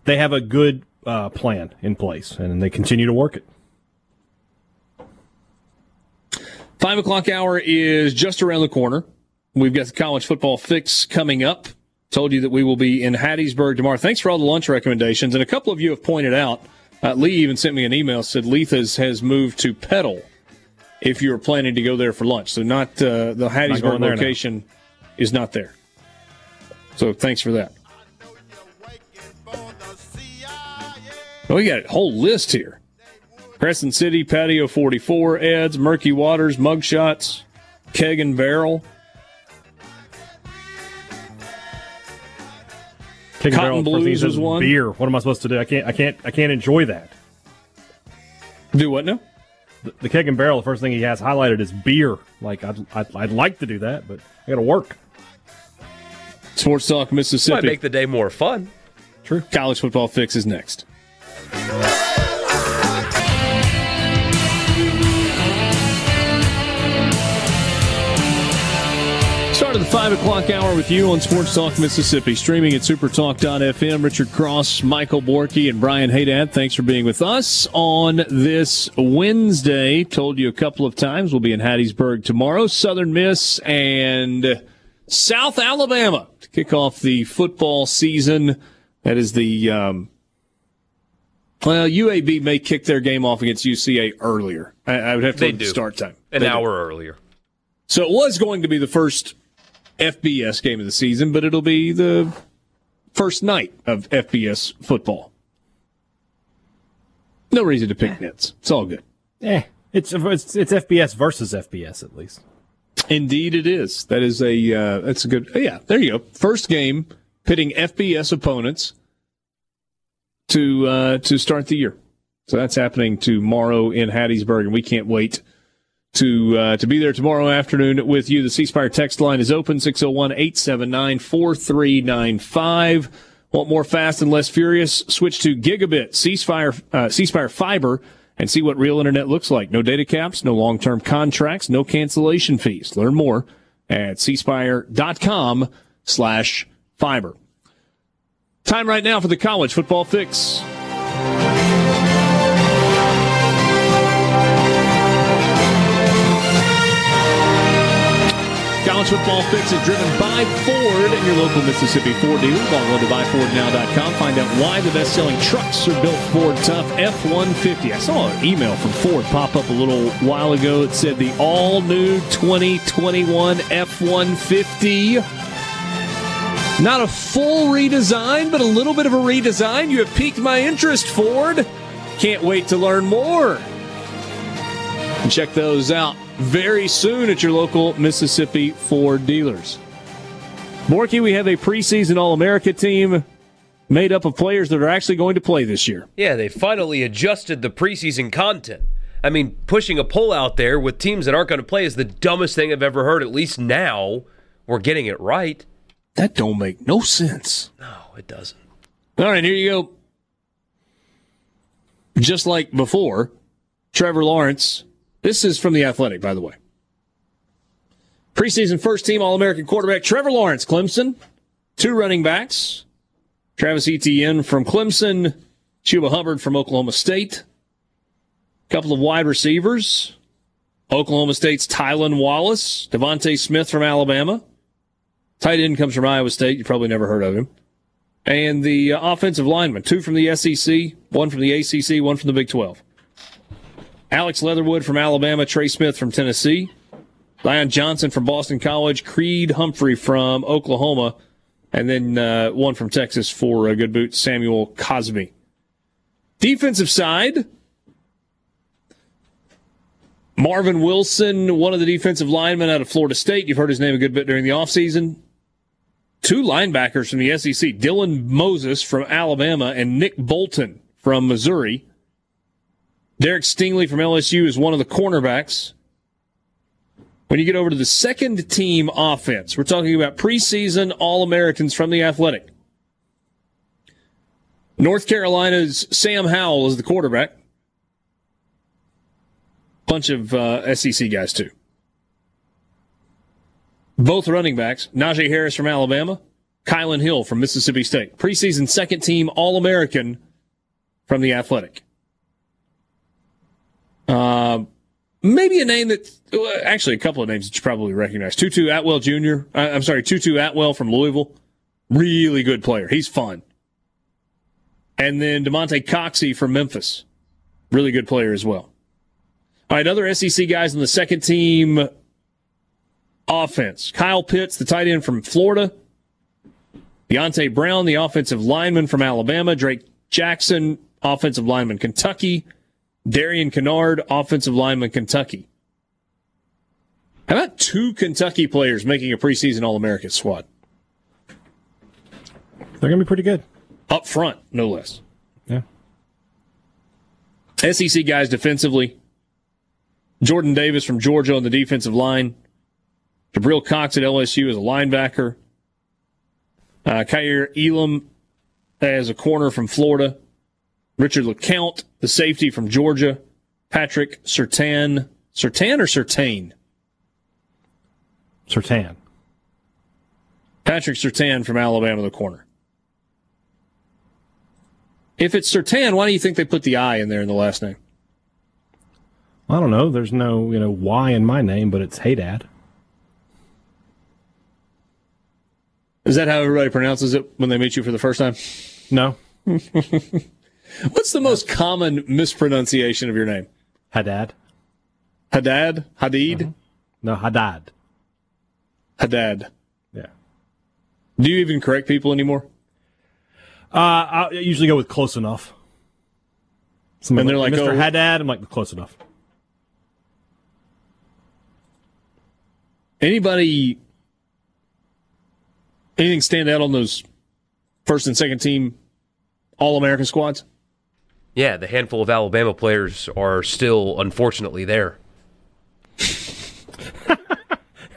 they have a good uh, plan in place, and they continue to work it. Five o'clock hour is just around the corner. We've got the college football fix coming up. Told you that we will be in Hattiesburg tomorrow. Thanks for all the lunch recommendations. And a couple of you have pointed out, uh, Lee even sent me an email, said Leatha's has moved to Petal if you were planning to go there for lunch. So not uh, the Hattiesburg not location is not there. So thanks for that. Well, we got a whole list here. Crescent City, Patio 44, Ed's, Murky Waters, Mugshots, Keg and Barrel. King Cotton Blues was one. Beer. What am I supposed to do? I can't. I can't. I can't enjoy that. Do what now? The, the keg and barrel. The first thing he has highlighted is beer. Like I'd, I'd, I'd like to do that, but I got to work. Sports Talk Mississippi. Might make the day more fun. True. College football fix is next. Start of the 5 o'clock hour with you on Sports Talk Mississippi, streaming at supertalk.fm. Richard Cross, Michael Borky, and Brian Hadad, thanks for being with us on this Wednesday. Told you a couple of times we'll be in Hattiesburg tomorrow. Southern Miss and South Alabama to kick off the football season. That is the, um, well, UAB may kick their game off against UCA earlier. I, I would have to they do. start time. An they hour do. earlier. So it was going to be the first FBS game of the season, but it'll be the first night of FBS football. No reason to pick nits. It's all good. Eh, it's it's it's FBS versus FBS at least. Indeed, it is. That is a uh, that's a good. Yeah, there you go. First game pitting FBS opponents to uh, to start the year. So that's happening tomorrow in Hattiesburg, and we can't wait to uh, to be there tomorrow afternoon with you. The C Spire text line is open 601-879-4395. Want more fast and less furious? Switch to gigabit C Spire uh, C Spire fiber and see what real internet looks like. No data caps, no long-term contracts, no cancellation fees. Learn more at cspire.com slash fiber. Time right now for the college football fix. College Football Fix is driven by Ford and your local Mississippi Ford dealer. Log on to buyfordnow.com. Find out why the best-selling trucks are built Ford Tough F-150. I saw an email from Ford pop up a little while ago. It said the all-new 2021 F-150. Not a full redesign, but a little bit of a redesign. You have piqued my interest, Ford. Can't wait to learn more. Check those out very soon at your local Mississippi Ford dealers. Borky, we have a preseason All America team made up of players that are actually going to play this year. Yeah, they finally adjusted the preseason content. I mean, pushing a poll out there with teams that aren't going to play is the dumbest thing I've ever heard. At least now we're getting it right. That don't make no sense. No, it doesn't. All right, here you go. Just like before, Trevor Lawrence. This is from the Athletic, by the way. Preseason first team All American quarterback Trevor Lawrence, Clemson. Two running backs. Travis Etienne from Clemson. Chuba Hubbard from Oklahoma State. A couple of wide receivers. Oklahoma State's Tylan Wallace. DeVonta Smith from Alabama. Tight end comes from Iowa State. You probably never heard of him. And the uh, offensive lineman, two from the SEC, one from the ACC, one from the Big 12. Alex Leatherwood from Alabama, Trey Smith from Tennessee. Zion Johnson from Boston College, Creed Humphrey from Oklahoma, and then uh, one from Texas for a good boot, Samuel Cosmi. Defensive side, Marvin Wilson, one of the defensive linemen out of Florida State. You've heard his name a good bit during the offseason. Two linebackers from the SEC, Dylan Moses from Alabama and Nick Bolton from Missouri. Derek Stingley from LSU is one of the cornerbacks. When you get over to the second team offense, we're talking about preseason All Americans from the Athletic. North Carolina's Sam Howell is the quarterback. Bunch of uh, SEC guys, too. Both running backs, Najee Harris from Alabama, Kylin Hill from Mississippi State. Preseason second team All American from the Athletic. Uh, maybe a name that, actually, a couple of names that you probably recognize. Tutu Atwell Jr., uh, I'm sorry, Tutu Atwell from Louisville. Really good player. He's fun. And then Damonte Coxie from Memphis. Really good player as well. All right, other SEC guys on the second team offense. Kyle Pitts, the tight end from Florida. Deonte Brown, the offensive lineman from Alabama. Drake Jackson, offensive lineman, Kentucky. Darian Kinnard, offensive lineman, Kentucky. How about two Kentucky players making a preseason All American squad? They're going to be pretty good. Up front, no less. Yeah. SEC guys defensively. Jordan Davis from Georgia on the defensive line. Jabril Cox at LSU as a linebacker. Uh, Kaiir Elam as a corner from Florida. Richard LeCounte, the safety from Georgia. Patrick Sertan. Sertan or Surtain? Sertan. Patrick Sertan from Alabama, the corner. If it's Sertan, why do you think they put the I in there in the last name? I don't know. There's no, you know, Y in my name, but it's Hey Dad. Is that how everybody pronounces it when they meet you for the first time? No. [LAUGHS] What's the most common mispronunciation of your name? Haddad. Haddad? Hadid? Uh-huh. No, Haddad. Haddad. Yeah. Do you even correct people anymore? Uh, I usually go with close enough. Somebody And they're like, Mr. oh- Haddad. I'm like, close enough. Anybody, anything stand out on those first and second team All American squads? Yeah, the handful of Alabama players are still unfortunately there. [LAUGHS]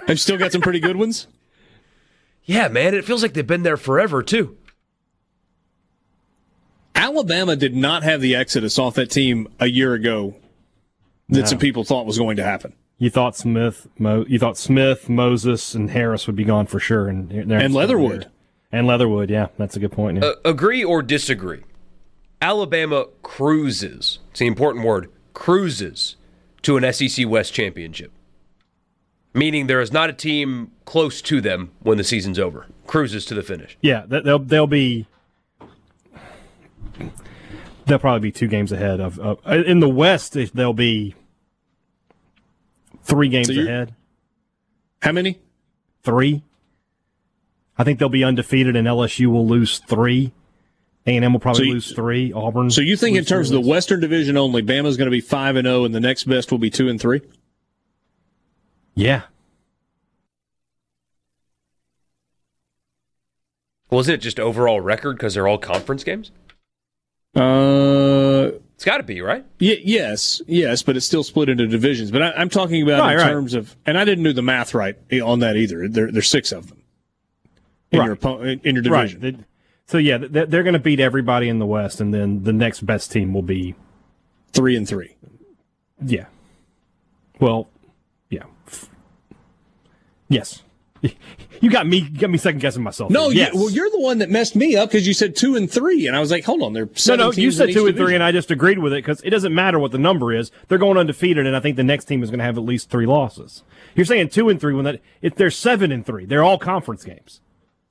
I've still got some pretty good ones. Yeah, man, it feels like they've been there forever too. Alabama did not have the exodus off that team a year ago that No. some people thought was going to happen. You thought Smith, Mo, you thought Smith, Moses, and Harris would be gone for sure, and And Leatherwood. here. and Leatherwood. Yeah, that's a good point. Yeah. Uh, agree or disagree? Alabama cruises. It's the important word. Cruises to an SEC West championship. Meaning there is not a team close to them when the season's over. Cruises to the finish. yeah, they'll they'll be they'll probably be two games ahead of, of uh, in the West. they- They'll be three games So ahead. How many? Three. I think they'll be undefeated, and LSU will lose three. A and M will probably So you- lose three. Auburn. So you think in terms of the Western Division only, Bama's going to be five and zero, and the next best will be two and three? Yeah. Wasn't it just overall record because they're all conference games? Uh, It's got to be right. y- yes, yes, but it's still split into divisions. But I, I'm talking about Right, in right. terms of, and I didn't do the math right on that either. There, there's six of them in your Right. oppo- in your Right. division. They- So yeah, they're, they're going to beat everybody in the West, and then the next best team will be Three and three. yeah. Well, yeah. Yes. [LAUGHS] You got me. Got me second guessing myself. No, yes. you, well, you're the one that messed me up because you said two and three, and I was like, hold on, they're No, no, you said two and three, division. and I just agreed with it because it doesn't matter what the number is. They're going undefeated, and I think the next team is going to have at least three losses. You're saying two and three when that if they're seven and three, they're all conference games.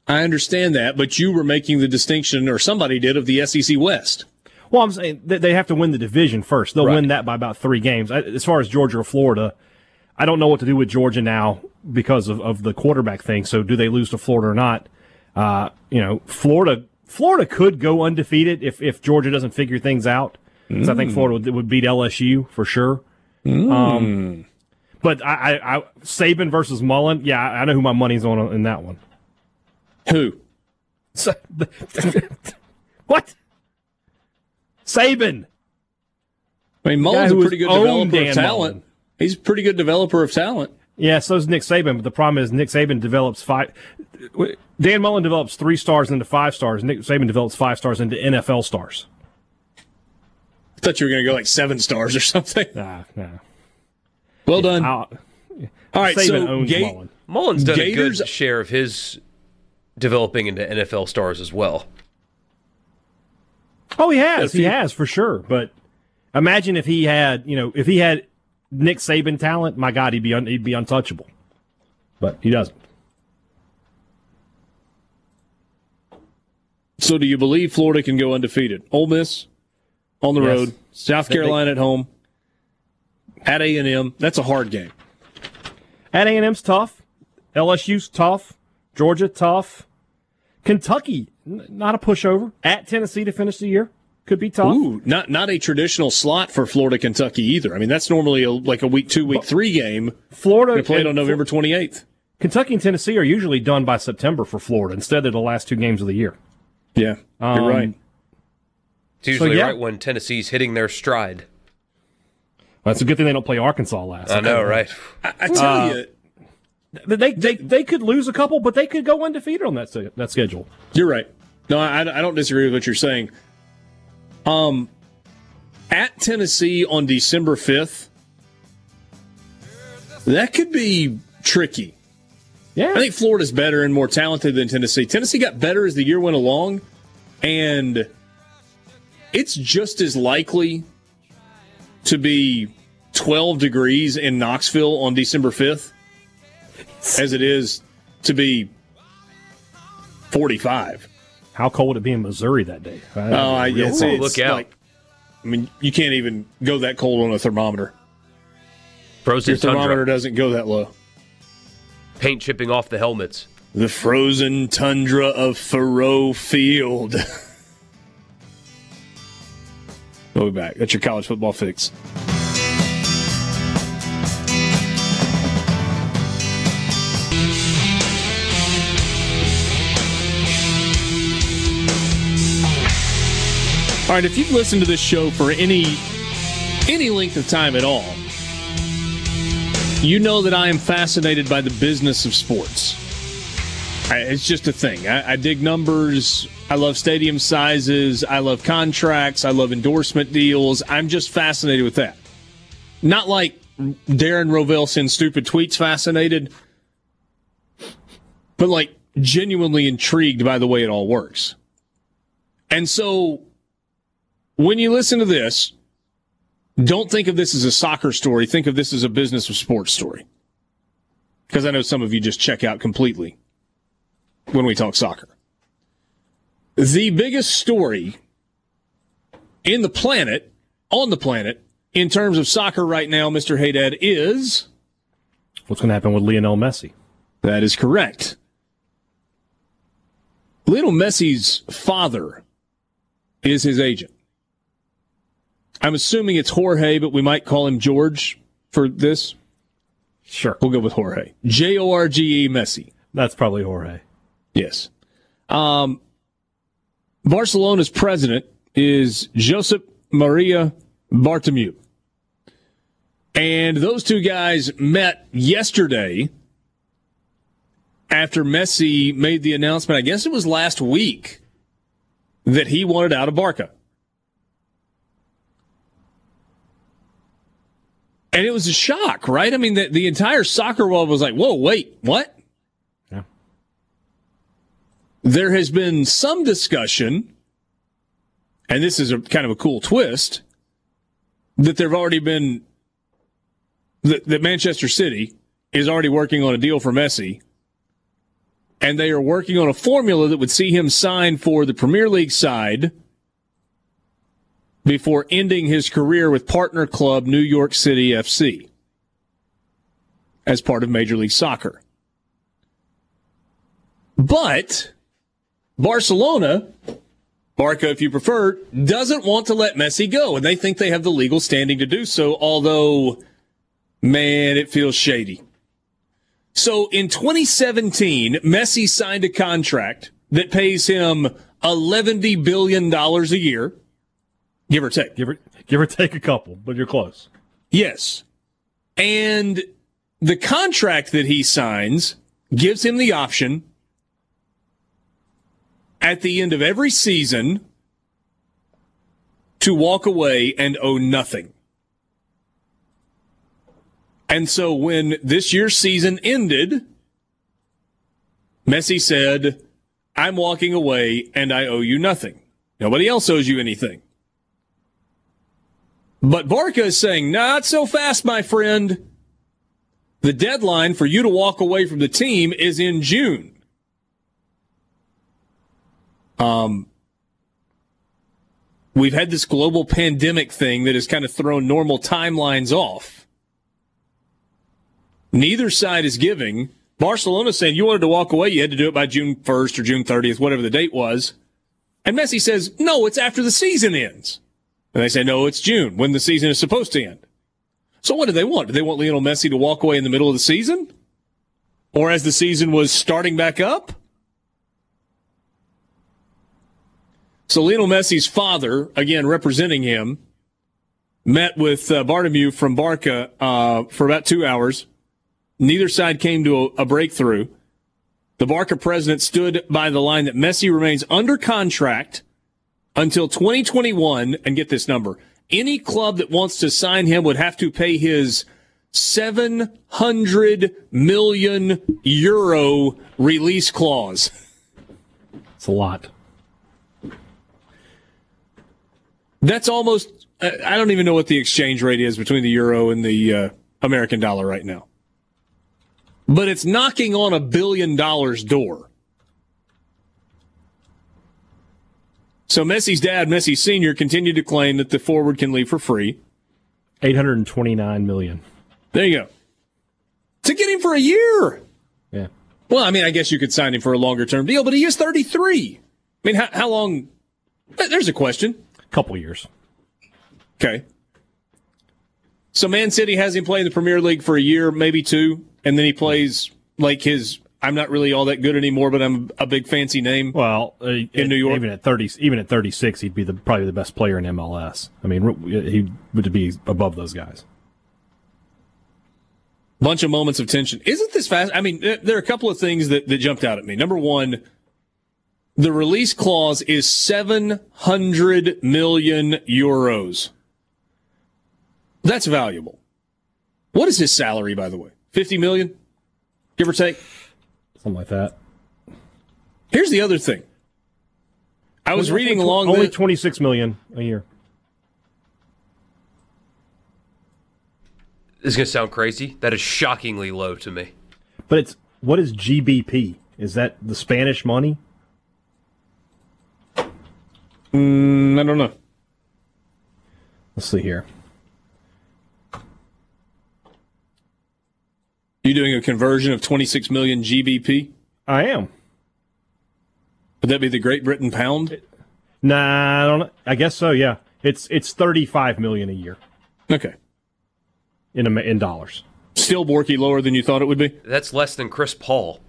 I understand that, but you were making the distinction, or somebody did, of the SEC West. Well, I'm saying they have to win the division first. They'll Right. win that by about three games. As far as Georgia or Florida, I don't know what to do with Georgia now because of, of the quarterback thing. So, do they lose to Florida or not? Uh, you know, Florida Florida could go undefeated if, if Georgia doesn't figure things out. 'Cause I think Florida would, would beat LSU for sure. Um, but I, I, I Saban versus Mullen, yeah, I know who my money's on in that one. Who? [LAUGHS] What? Saban. I mean, guy Mullen's a pretty good developer Dan of talent. Mullen. He's a pretty good developer of talent. Yeah, so is Nick Saban, but the problem is Nick Saban develops five. Dan Mullen develops three stars into five stars. Nick Saban develops five stars into NFL stars. I thought you were going to go like seven stars or something. Nah, nah. Well done. I'll- All right, Saban so owns Ga- Mullen. Mullen's done a good share of his developing into NFL stars as well. Oh, he has. If He has for sure. But imagine if he had, you know, if he had Nick Saban talent, my God, he'd be un, he'd be untouchable. But he doesn't. So, do you believe Florida can go undefeated? Ole Miss on the Yes. road, South They- they- Carolina at home, at A and M. That's a hard game. At A and M's tough. LSU's tough. Georgia tough. Kentucky n- not a pushover. At Tennessee to finish the year could be tough. Ooh, not not a traditional slot for Florida Kentucky either. I mean, that's normally a, like a week two, week three game. Florida They played on November twenty eighth. Kentucky and Tennessee are usually done by September for Florida instead of the last two games of the year. Yeah, Um, you're right. It's usually yeah. right when Tennessee's hitting their stride. Well, it's a good thing they don't play Arkansas last. I know, right? I, I tell Uh, you, They, they they could lose a couple, but they could go undefeated on that that schedule. You're right. No, I, I don't disagree with what you're saying. Um, at Tennessee on December 5th, that could be tricky. Yeah, I think Florida's better and more talented than Tennessee. Tennessee got better as the year went along, and it's just as likely to be 12 degrees in Knoxville on December 5th as it is to be 45. how cold would it be in Missouri that day? Oh, I, real it's, it's look out. Like, I mean, you can't even go that cold on a thermometer. Frozen tundra. Your thermometer tundra, doesn't go that low. paint chipping off the helmets. The frozen tundra of Faurot Field. [LAUGHS] we'll be back. That's your college football fix. All right, if you've listened to this show for any any length of time at all, you know that I am fascinated by the business of sports. I, it's just a thing. I, I dig numbers. I love stadium sizes. I love contracts. I love endorsement deals. I'm just fascinated with that. Not like Darren Rovell sends stupid tweets fascinated, but like genuinely intrigued by the way it all works. And so when you listen to this, don't think of this as a soccer story. Think of this as a business of sports story. Because I know some of you just check out completely when we talk soccer. The biggest story in the planet, on the planet, in terms of soccer right now, Mr. Hadad, is What's going to happen with Lionel Messi? that is correct. Lionel Messi's father is his agent. I'm assuming it's Jorge, but we might call him George for this. Sure, We'll go with Jorge. J O R G E Messi. that's probably Jorge. Yes. Um, Barcelona's president is Josep Maria Bartomeu. And those two guys met yesterday after Messi made the announcement, I guess it was last week, that he wanted out of Barca. And it was a shock, right? I mean, the, the entire soccer world was like, whoa, wait, what? Yeah. There has been some discussion, and this is a kind of a cool twist, that there have already been, that, that Manchester City is already working on a deal for Messi, and they are working on a formula that would see him sign for the Premier League side before ending his career with partner club New York City FC as part of Major League Soccer. But Barcelona, Barca if you prefer, doesn't want to let Messi go, and they think they have the legal standing to do so, although, man, it feels shady. So in 2017, Messi signed a contract that pays him $11 billion a year give or take. Give or give or take a couple, but you're close. Yes. And the contract that he signs gives him the option at the end of every season to walk away and owe nothing. And so when this year's season ended, Messi said, I'm walking away and I owe you nothing. Nobody else owes you anything. But Barca is saying, not so fast, my friend. The deadline for you to walk away from the team is in June. Um, we've had this global pandemic thing that has kind of thrown normal timelines off. Neither side is giving. Barcelona saying you wanted to walk away, you had to do it by June 1st or June 30th, whatever the date was. And Messi says, no, it's after the season ends. And they say, no, it's June when the season is supposed to end. So what do they want? Do they want Lionel Messi to walk away in the middle of the season? Or as the season was starting back up? So Lionel Messi's father, again representing him, met with uh, Bartomeu from Barca uh, for about two hours. Neither side came to a, a breakthrough. The Barca president stood by the line that Messi remains under contract until 2021, and get this number. Any club that wants to sign him would have to pay his 700 million euro release clause. It's a lot. That's almost, I don't even know what the exchange rate is between the euro and the uh, American dollar right now. But it's knocking on a billion dollars door. So Messi's dad, Messi Sr., continued to claim that the forward can leave for free. 829 million. There you go. To get him for a year. Yeah. Well, I mean, I guess you could sign him for a longer term deal, but he is 33. I mean, how, how long? There's a question. A couple years. Okay. So Man City has him play in the Premier League for a year, maybe two, and then he plays like his I'm not really all that good anymore, but I'm a big fancy name. Well, uh, in New York, even at 30, even at 36, he'd be the probably the best player in MLS. I mean, he would be above those guys. Bunch of moments of tension. Isn't this fast? I mean, there are a couple of things that, that jumped out at me. Number one, the release clause is 700 million euros. That's valuable. What is his salary, by the way? 50 million? Give or take? Something like that. Here's the other thing. I was reading along only the, 26 million a year. This is going to sound crazy. That is shockingly low to me. But it's what is GBP? Is that the Spanish money? Mm, I don't know. Let's see here. You doing a conversion of 26 million GBP? I am. Would that be the Great Britain pound? Nah, I don't. I guess so. Yeah, it's it's 35 million a year. Okay. In a, in dollars. Still Borky lower than you thought it would be. That's less than Chris Paul.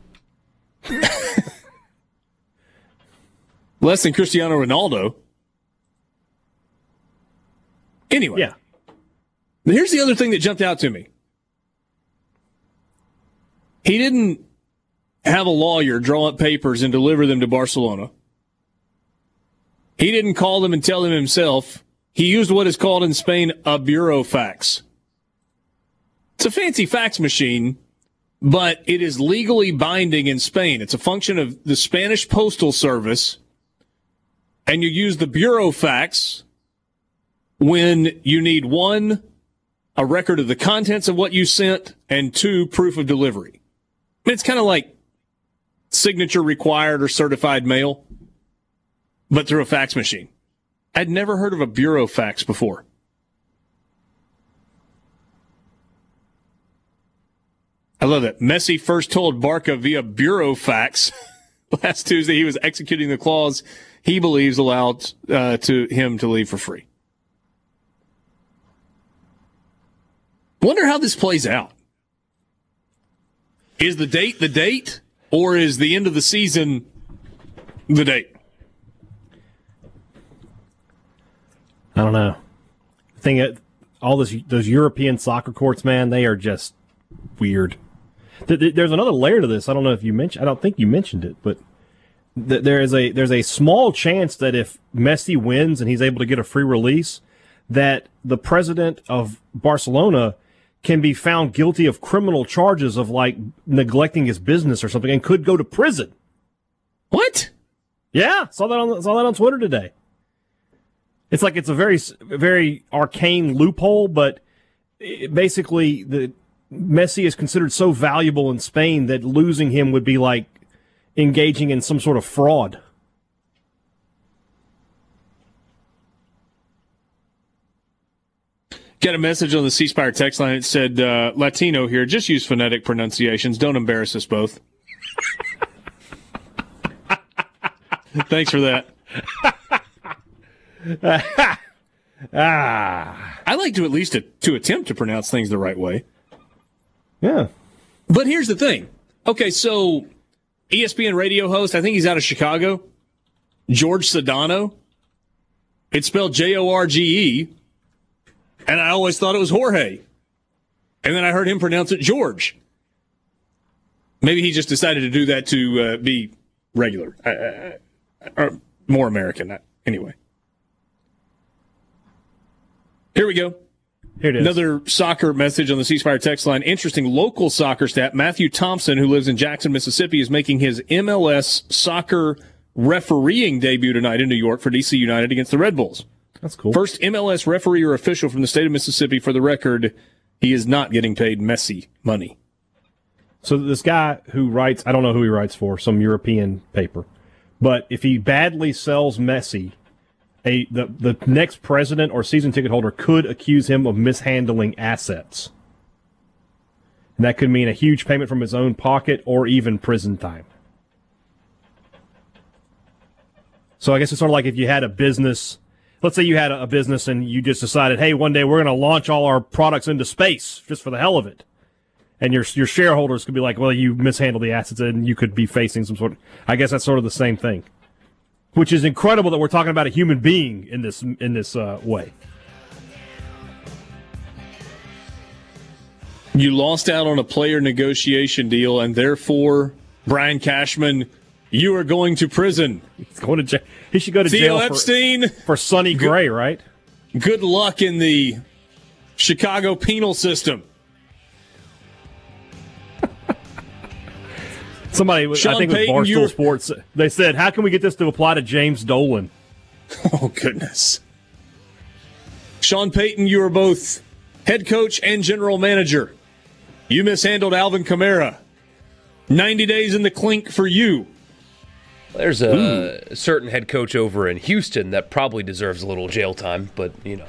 Less than Cristiano Ronaldo. Anyway. Yeah. Here's the other thing that jumped out to me. He didn't have a lawyer draw up papers and deliver them to Barcelona. He didn't call them and tell them himself. He used what is called in Spain a burofax. It's a fancy fax machine, but it is legally binding in Spain. It's a function of the Spanish Postal Service, and you use the burofax when you need one, a record of the contents of what you sent, and two, proof of delivery. It's kind of like signature required or certified mail, but through a fax machine. I'd never heard of a burofax before. I love that. Messi first told Barca via burofax [LAUGHS] last Tuesday he was executing the clause he believes allowed uh, to him to leave for free. Wonder how this plays out. Is the date the date, or is the end of the season the date? I don't know. Thing, that- all this, those European soccer courts, man, they are just weird. Th- th- There's another layer to this. I don't know if you mentioned. I don't think you mentioned it, but there is a there's a small chance that if Messi wins and he's able to get a free release, that the president of Barcelona can be found guilty of criminal charges of like neglecting his business or something and could go to prison. What? Yeah, saw that on saw that on Twitter today. It's like it's a very very arcane loophole, but it, basically the Messi is considered so valuable in Spain that losing him would be like engaging in some sort of fraud. Got a message on the C Spire text line. It said, uh, Latino here, just use phonetic pronunciations. Don't embarrass us both. [LAUGHS] Thanks for that. [LAUGHS] Ah, I like to at least to, to attempt to pronounce things the right way. yeah. But here's the thing. Okay, so ESPN radio host, I think he's out of Chicago, George Sedano. It's spelled J O R G E, and I always thought it was Jorge. And then I heard him pronounce it George. Maybe he just decided to do that to uh, be regular, uh, or more American. Uh, Anyway. Here we go. Here it is. Another soccer message on the C Spire text line. Interesting local soccer stat. Matthew Thompson, who lives in Jackson, Mississippi, is making his MLS soccer refereeing debut tonight in New York for DC United against the Red Bulls. That's cool. First MLS referee or official from the state of Mississippi. For the record, he is not getting paid Messi money. So this guy who writes, I don't know who he writes for, some European paper, but if he badly sells Messi, a the the next president or season ticket holder could accuse him of mishandling assets, and that could mean a huge payment from his own pocket or even prison time. So I guess it's sort of like if you had a business. Let's say you had a business and you just decided, hey, one day we're going to launch all our products into space just for the hell of it and your your shareholders could be like, well, you mishandled the assets, and you could be facing some sort. of... I guess that's sort of the same thing, which is incredible that we're talking about a human being in this in this uh, way. You lost out on a player negotiation deal, and therefore, Brian Cashman, you are going to prison. He's going to jail. He should go to Theo jail for, Epstein, for Sonny Gray, right? good luck in the Chicago penal system. Somebody, was- I Sean think it was Barstool Sports. They said, "How can we get this to apply to James Dolan?" [LAUGHS] Oh, goodness. Sean Payton, you are both head coach and general manager. You mishandled Alvin Kamara. 90 days in the clink for you. There's a certain head coach over in Houston that probably deserves a little jail time, but you know.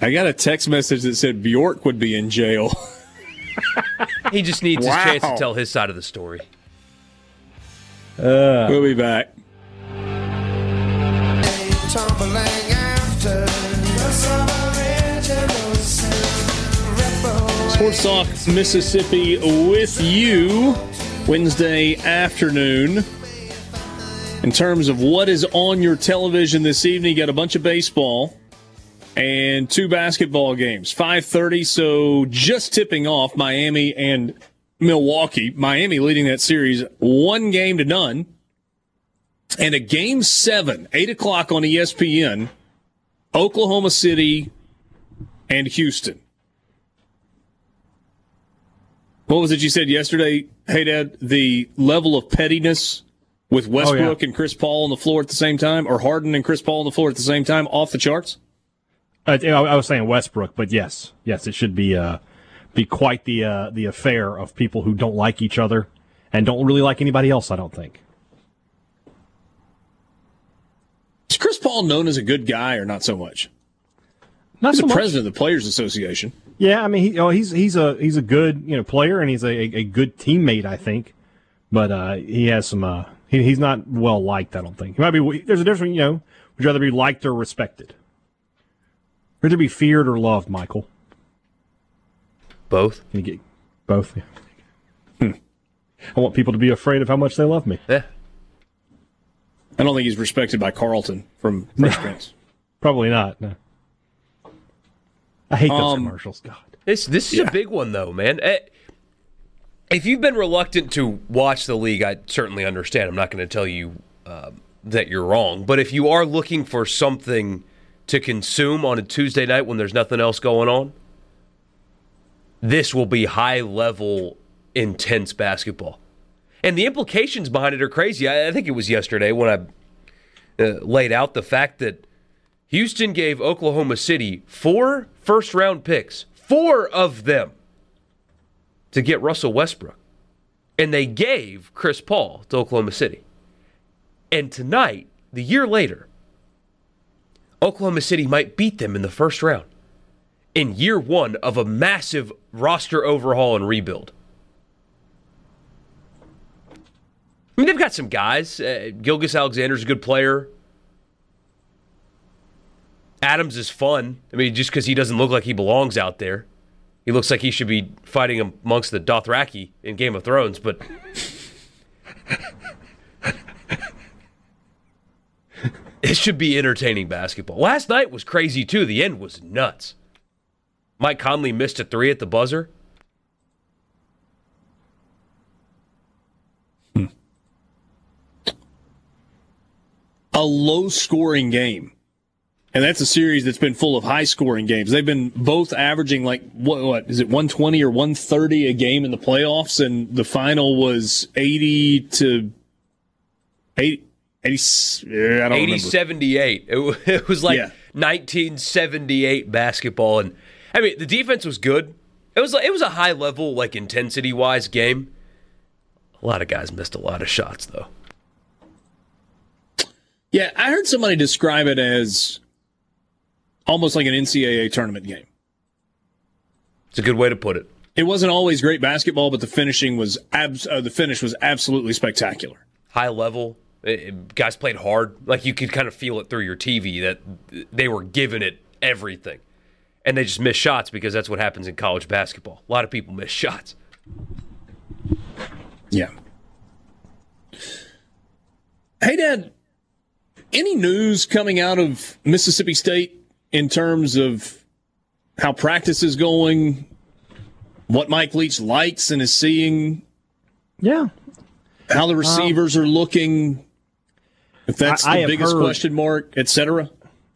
I got a text message that said Bjork would be in jail. He just needs Wow. his chance to tell his side of the story. Uh. we'll be back. Sports Talk Mississippi with you Wednesday afternoon. in terms of what is on your television this evening. You got a bunch of baseball and two basketball games. 5:30, so just tipping off Miami and Milwaukee. Miami leading that series one game to none. And a game seven, eight o'clock on ESPN, Oklahoma City and Houston. What was it you said yesterday, Hadad? The level of pettiness with Westbrook oh, yeah. and Chris Paul on the floor at the same time, or Harden and Chris Paul on the floor at the same time, off the charts? Uh, I was saying Westbrook, but yes, yes, it should be uh, be quite the uh, the affair of people who don't like each other and don't really like anybody else. I don't think. Is Chris Paul known as a good guy or not so much? Not he's so the much. president of the Players Association. Yeah, I mean, he, you know, he's he's a he's a good you know player and he's a, a good teammate, I think. But uh, he has some. Uh, he, he's not well liked. I don't think. He might be. There's a difference. You know, would you rather be liked or respected? Or to be feared or loved, Michael? Both. Can you get both? Yeah. [LAUGHS] Hmm. I want people to be afraid of how much they love me. Yeah. I don't think he's respected by Carlton from Fresh Prince. Probably not. No. I hate those um, commercials. God. This this is yeah. a big one though, man. Eh, if you've been reluctant to watch the league, I certainly understand. I'm not going to tell you uh, that you're wrong, but if you are looking for something to consume on a Tuesday night when there's nothing else going on, this will be high level, intense basketball. And the implications behind it are crazy. I, I think it was yesterday when I uh, laid out the fact that Houston gave Oklahoma City four first round picks, four of them, to get Russell Westbrook. And they gave Chris Paul to Oklahoma City. And tonight, the year later, Oklahoma City might beat them in the first round in year one of a massive roster overhaul and rebuild. I mean, they've got some guys. Uh, Gilgeous-Alexander's a good player. Adams is fun. I mean, just because he doesn't look like he belongs out there. He looks like he should be fighting amongst the Dothraki in Game of Thrones, but [LAUGHS] It should be entertaining basketball. Last night was crazy too. The end was nuts. Mike Conley missed a three at the buzzer. Hmm. A low scoring game. And that's a series that's been full of high scoring games. They've been both averaging like what, what is it 120 or 130 a game in the playoffs and the final was 80 to 80 80, I don't 80 78. It, [LAUGHS] it was like yeah. 1978 basketball. And I mean, the defense was good. It was it was a high level, like intensity wise game. A lot of guys missed a lot of shots, though. Yeah, I heard somebody describe it as almost like an NCAA tournament game. It's a good way to put it. It wasn't always great basketball, but the finishing was abs- uh, the finish was absolutely spectacular. High level, it, guys played hard. Like you could kind of feel it through your TV that they were giving it everything. And they just missed shots because that's what happens in college basketball. A lot of people miss shots. Yeah. Hadad, any news coming out of Mississippi State in terms of how practice is going, what Mike Leach likes and is seeing? Yeah. How the receivers um, are looking? If that's I, the I biggest heard, question mark, etc.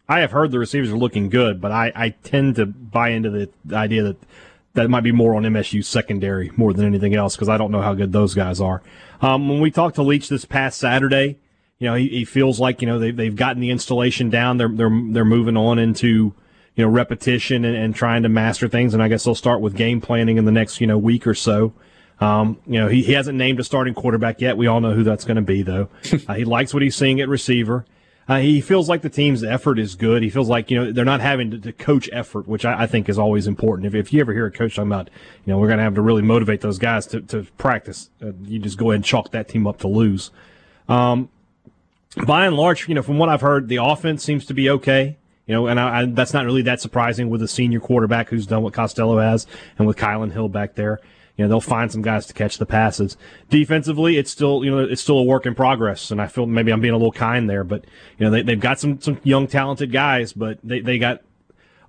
I have heard the receivers are looking good, but I, I tend to buy into the, the idea that that might be more on MSU secondary more than anything else because I don't know how good those guys are. Um, when we talked to Leach this past Saturday, you know, he, he feels like you know they, they've gotten the installation down. They're they're they're moving on into you know repetition and, and trying to master things. And I guess they'll start with game planning in the next you know week or so. Um, you know, he, he hasn't named a starting quarterback yet. We all know who that's going to be, though. [LAUGHS] uh, he likes what he's seeing at receiver. Uh, he feels like the team's effort is good. He feels like, you know, they're not having to, to coach effort, which I, I, think is always important. If, if you ever hear a coach talking about, you know, we're going to have to really motivate those guys to, to practice, uh, you just go ahead and chalk that team up to lose. Um, by and large, you know, from what I've heard, the offense seems to be okay. You know, and I, I, that's not really that surprising with a senior quarterback who's done what Costello has and with Kylin Hill back there you know they'll find some guys to catch the passes. Defensively, it's still you know it's still a work in progress, and I feel maybe I'm being a little kind there, but you know they they've got some some young talented guys, but they they got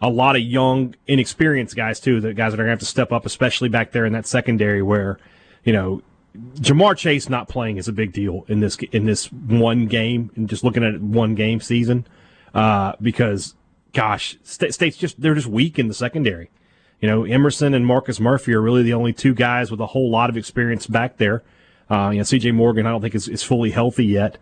a lot of young inexperienced guys too. The guys that are gonna have to step up, especially back there in that secondary where you know Ja'Marr Chase not playing is a big deal in this in this one game and just looking at it one game season uh, because gosh, State's just they're just weak in the secondary. You know, Emerson and Marcus Murphy are really the only two guys with a whole lot of experience back there. Uh, you know, C.J. Morgan I don't think is, is fully healthy yet.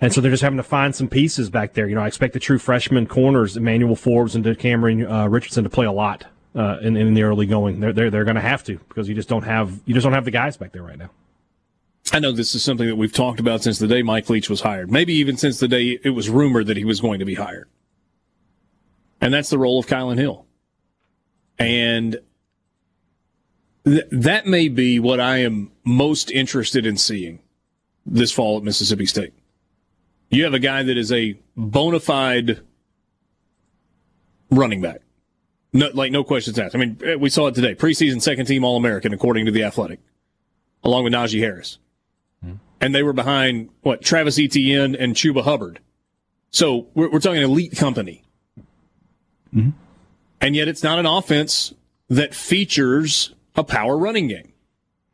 And so they're just having to find some pieces back there. You know, I expect the true freshman corners, Emmanuel Forbes and Cameron uh, Richardson, to play a lot uh, in, in the early going. They're they're, they're going to have to because you just don't have you just don't have the guys back there right now. I know this is something that we've talked about since the day Mike Leach was hired. Maybe even since the day it was rumored that he was going to be hired. And that's the role of Kylin Hill. And th- that may be what I am most interested in seeing this fall at Mississippi State. You have a guy that is a bona fide running back. No, like no questions asked. I mean, eh, we saw it today. Preseason second team All American, according to the Athletic, along with Najee Harris, mm-hmm. and they were behind what Travis Etienne and Chuba Hubbard. So we're, we're talking elite company, mm-hmm. and yet it's not an offense that features a power running game.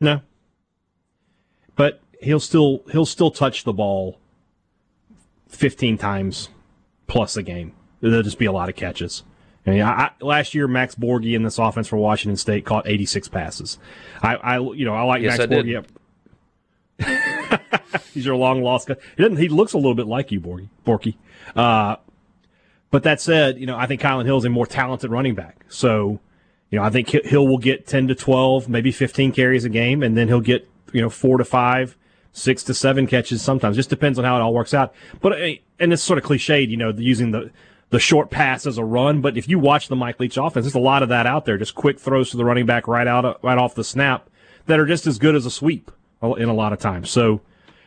No, but he'll still he'll still touch the ball fifteen times plus a game. There'll just be a lot of catches. I mean, I, last year Max Borghi in this offense for Washington State caught 86 passes. I, I you know, I like yes, Max I Borghi. [LAUGHS] He's your long lost guy. He doesn't. He looks a little bit like you, Borghi. Borky. Uh, but that said, you know, I think Kylin Hill is a more talented running back. So, you know, I think Hill will get 10 to 12, maybe 15 carries a game, and then he'll get, you know, four to five, six to seven catches sometimes. Just depends on how it all works out. But, uh, and it's sort of cliched, you know, using the, the short pass as a run. But if you watch the Mike Leach offense, there's a lot of that out there. Just quick throws to the running back right out, right off the snap that are just as good as a sweep in a lot of times. So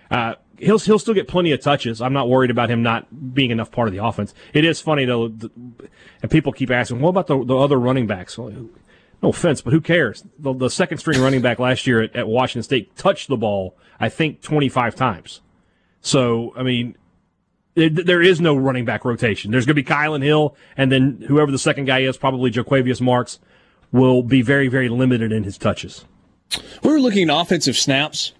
uh, he'll he'll still get plenty of touches. I'm not worried about him not being enough part of the offense. It is funny though, and people keep asking, "What about the, the other running backs?" No offense, but who cares? The, the second string running back last year at, at Washington State touched the ball, I think, 25 times. So I mean, there is no running back rotation. There's going to be Kylin Hill, and then whoever the second guy is, probably Jo'quavious Marks, will be very, very limited in his touches. We were looking at offensive snaps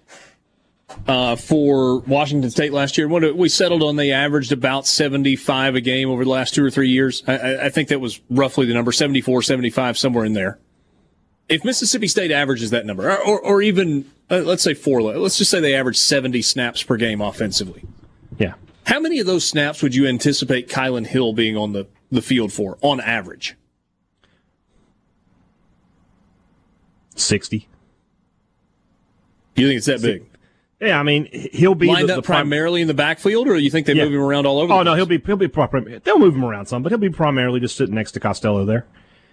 uh, for Washington State last year. We settled on they averaged about 75 a game over the last two or three years. I, I think that was roughly the number 74, 75, somewhere in there. If Mississippi State averages that number, or, or, or even, uh, let's say four, let's just say they average 70 snaps per game offensively. How many of those snaps would you anticipate Kylin Hill being on the, the field for on average? 60. You think it's that big? Yeah, I mean he'll be lined the, the up prim- primarily in the backfield, or you think they yeah. move him around all over? Oh no, he'll be he'll be proper. They'll move him around some, but he'll be primarily just sitting next to Costello there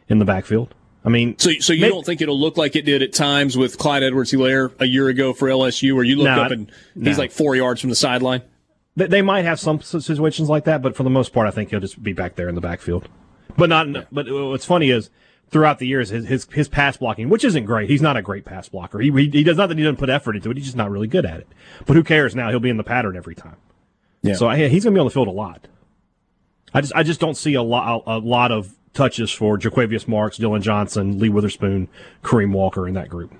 in the backfield. I mean, so so you maybe, don't think it'll look like it did at times with Clyde Edwards-Helaire a year ago for LSU, where you look nah, up and he's nah. like four yards from the sideline? They, they might have some situations like that, but for the most part, I think he'll just be back there in the backfield. But not. Yeah. But uh, what's funny is throughout the years, his, his, his pass blocking, which isn't great. He's not a great pass blocker. He, he, he does not that he doesn't put effort into it. He's just not really good at it. But who cares now? He'll be in the pattern every time. Yeah. So I, he's going to be on the field a lot. I just I just don't see a lot a, a lot of touches for Jo'quavious Marks, Dylan Johnson, Lee Witherspoon, Kareem Walker in that group.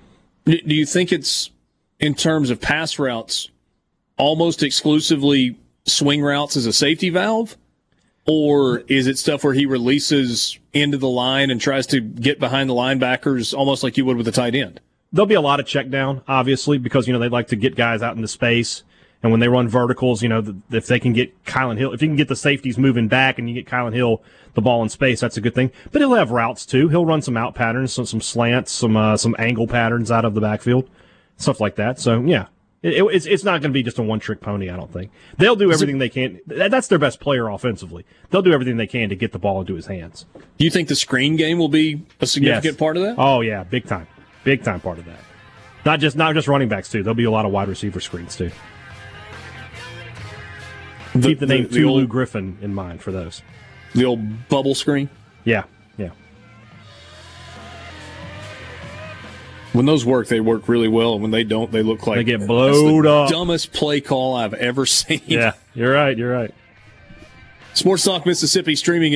Do you think it's in terms of pass routes almost exclusively swing routes as a safety valve? Or is it stuff where he releases into the line and tries to get behind the linebackers almost like you would with a tight end? There'll be a lot of check down, obviously, because, you know, they like to get guys out into space. And when they run verticals, you know, if they can get Kylin Hill, if you can get the safeties moving back and you get Kylin Hill the ball in space, that's a good thing. But he'll have routes too. He'll run some out patterns, some, some slants, some, uh, some angle patterns out of the backfield, stuff like that. So, yeah, it, it's it's not going to be just a one trick pony. I don't think they'll do everything they can. That's their best player offensively. They'll do everything they can to get the ball into his hands. Do you think the screen game will be a significant yes. part of that? Oh yeah, big time, big time part of that. Not just not just running backs too. There'll be a lot of wide receiver screens too. The, Keep the name the, the Tulu old, Griffin in mind for those. The old bubble screen. Yeah, When those work, they work really well. And when they don't, they look like they get blowed up. Dumbest play call I've ever [LAUGHS] seen. Yeah, you're right. You're right. Sports Talk Mississippi streaming.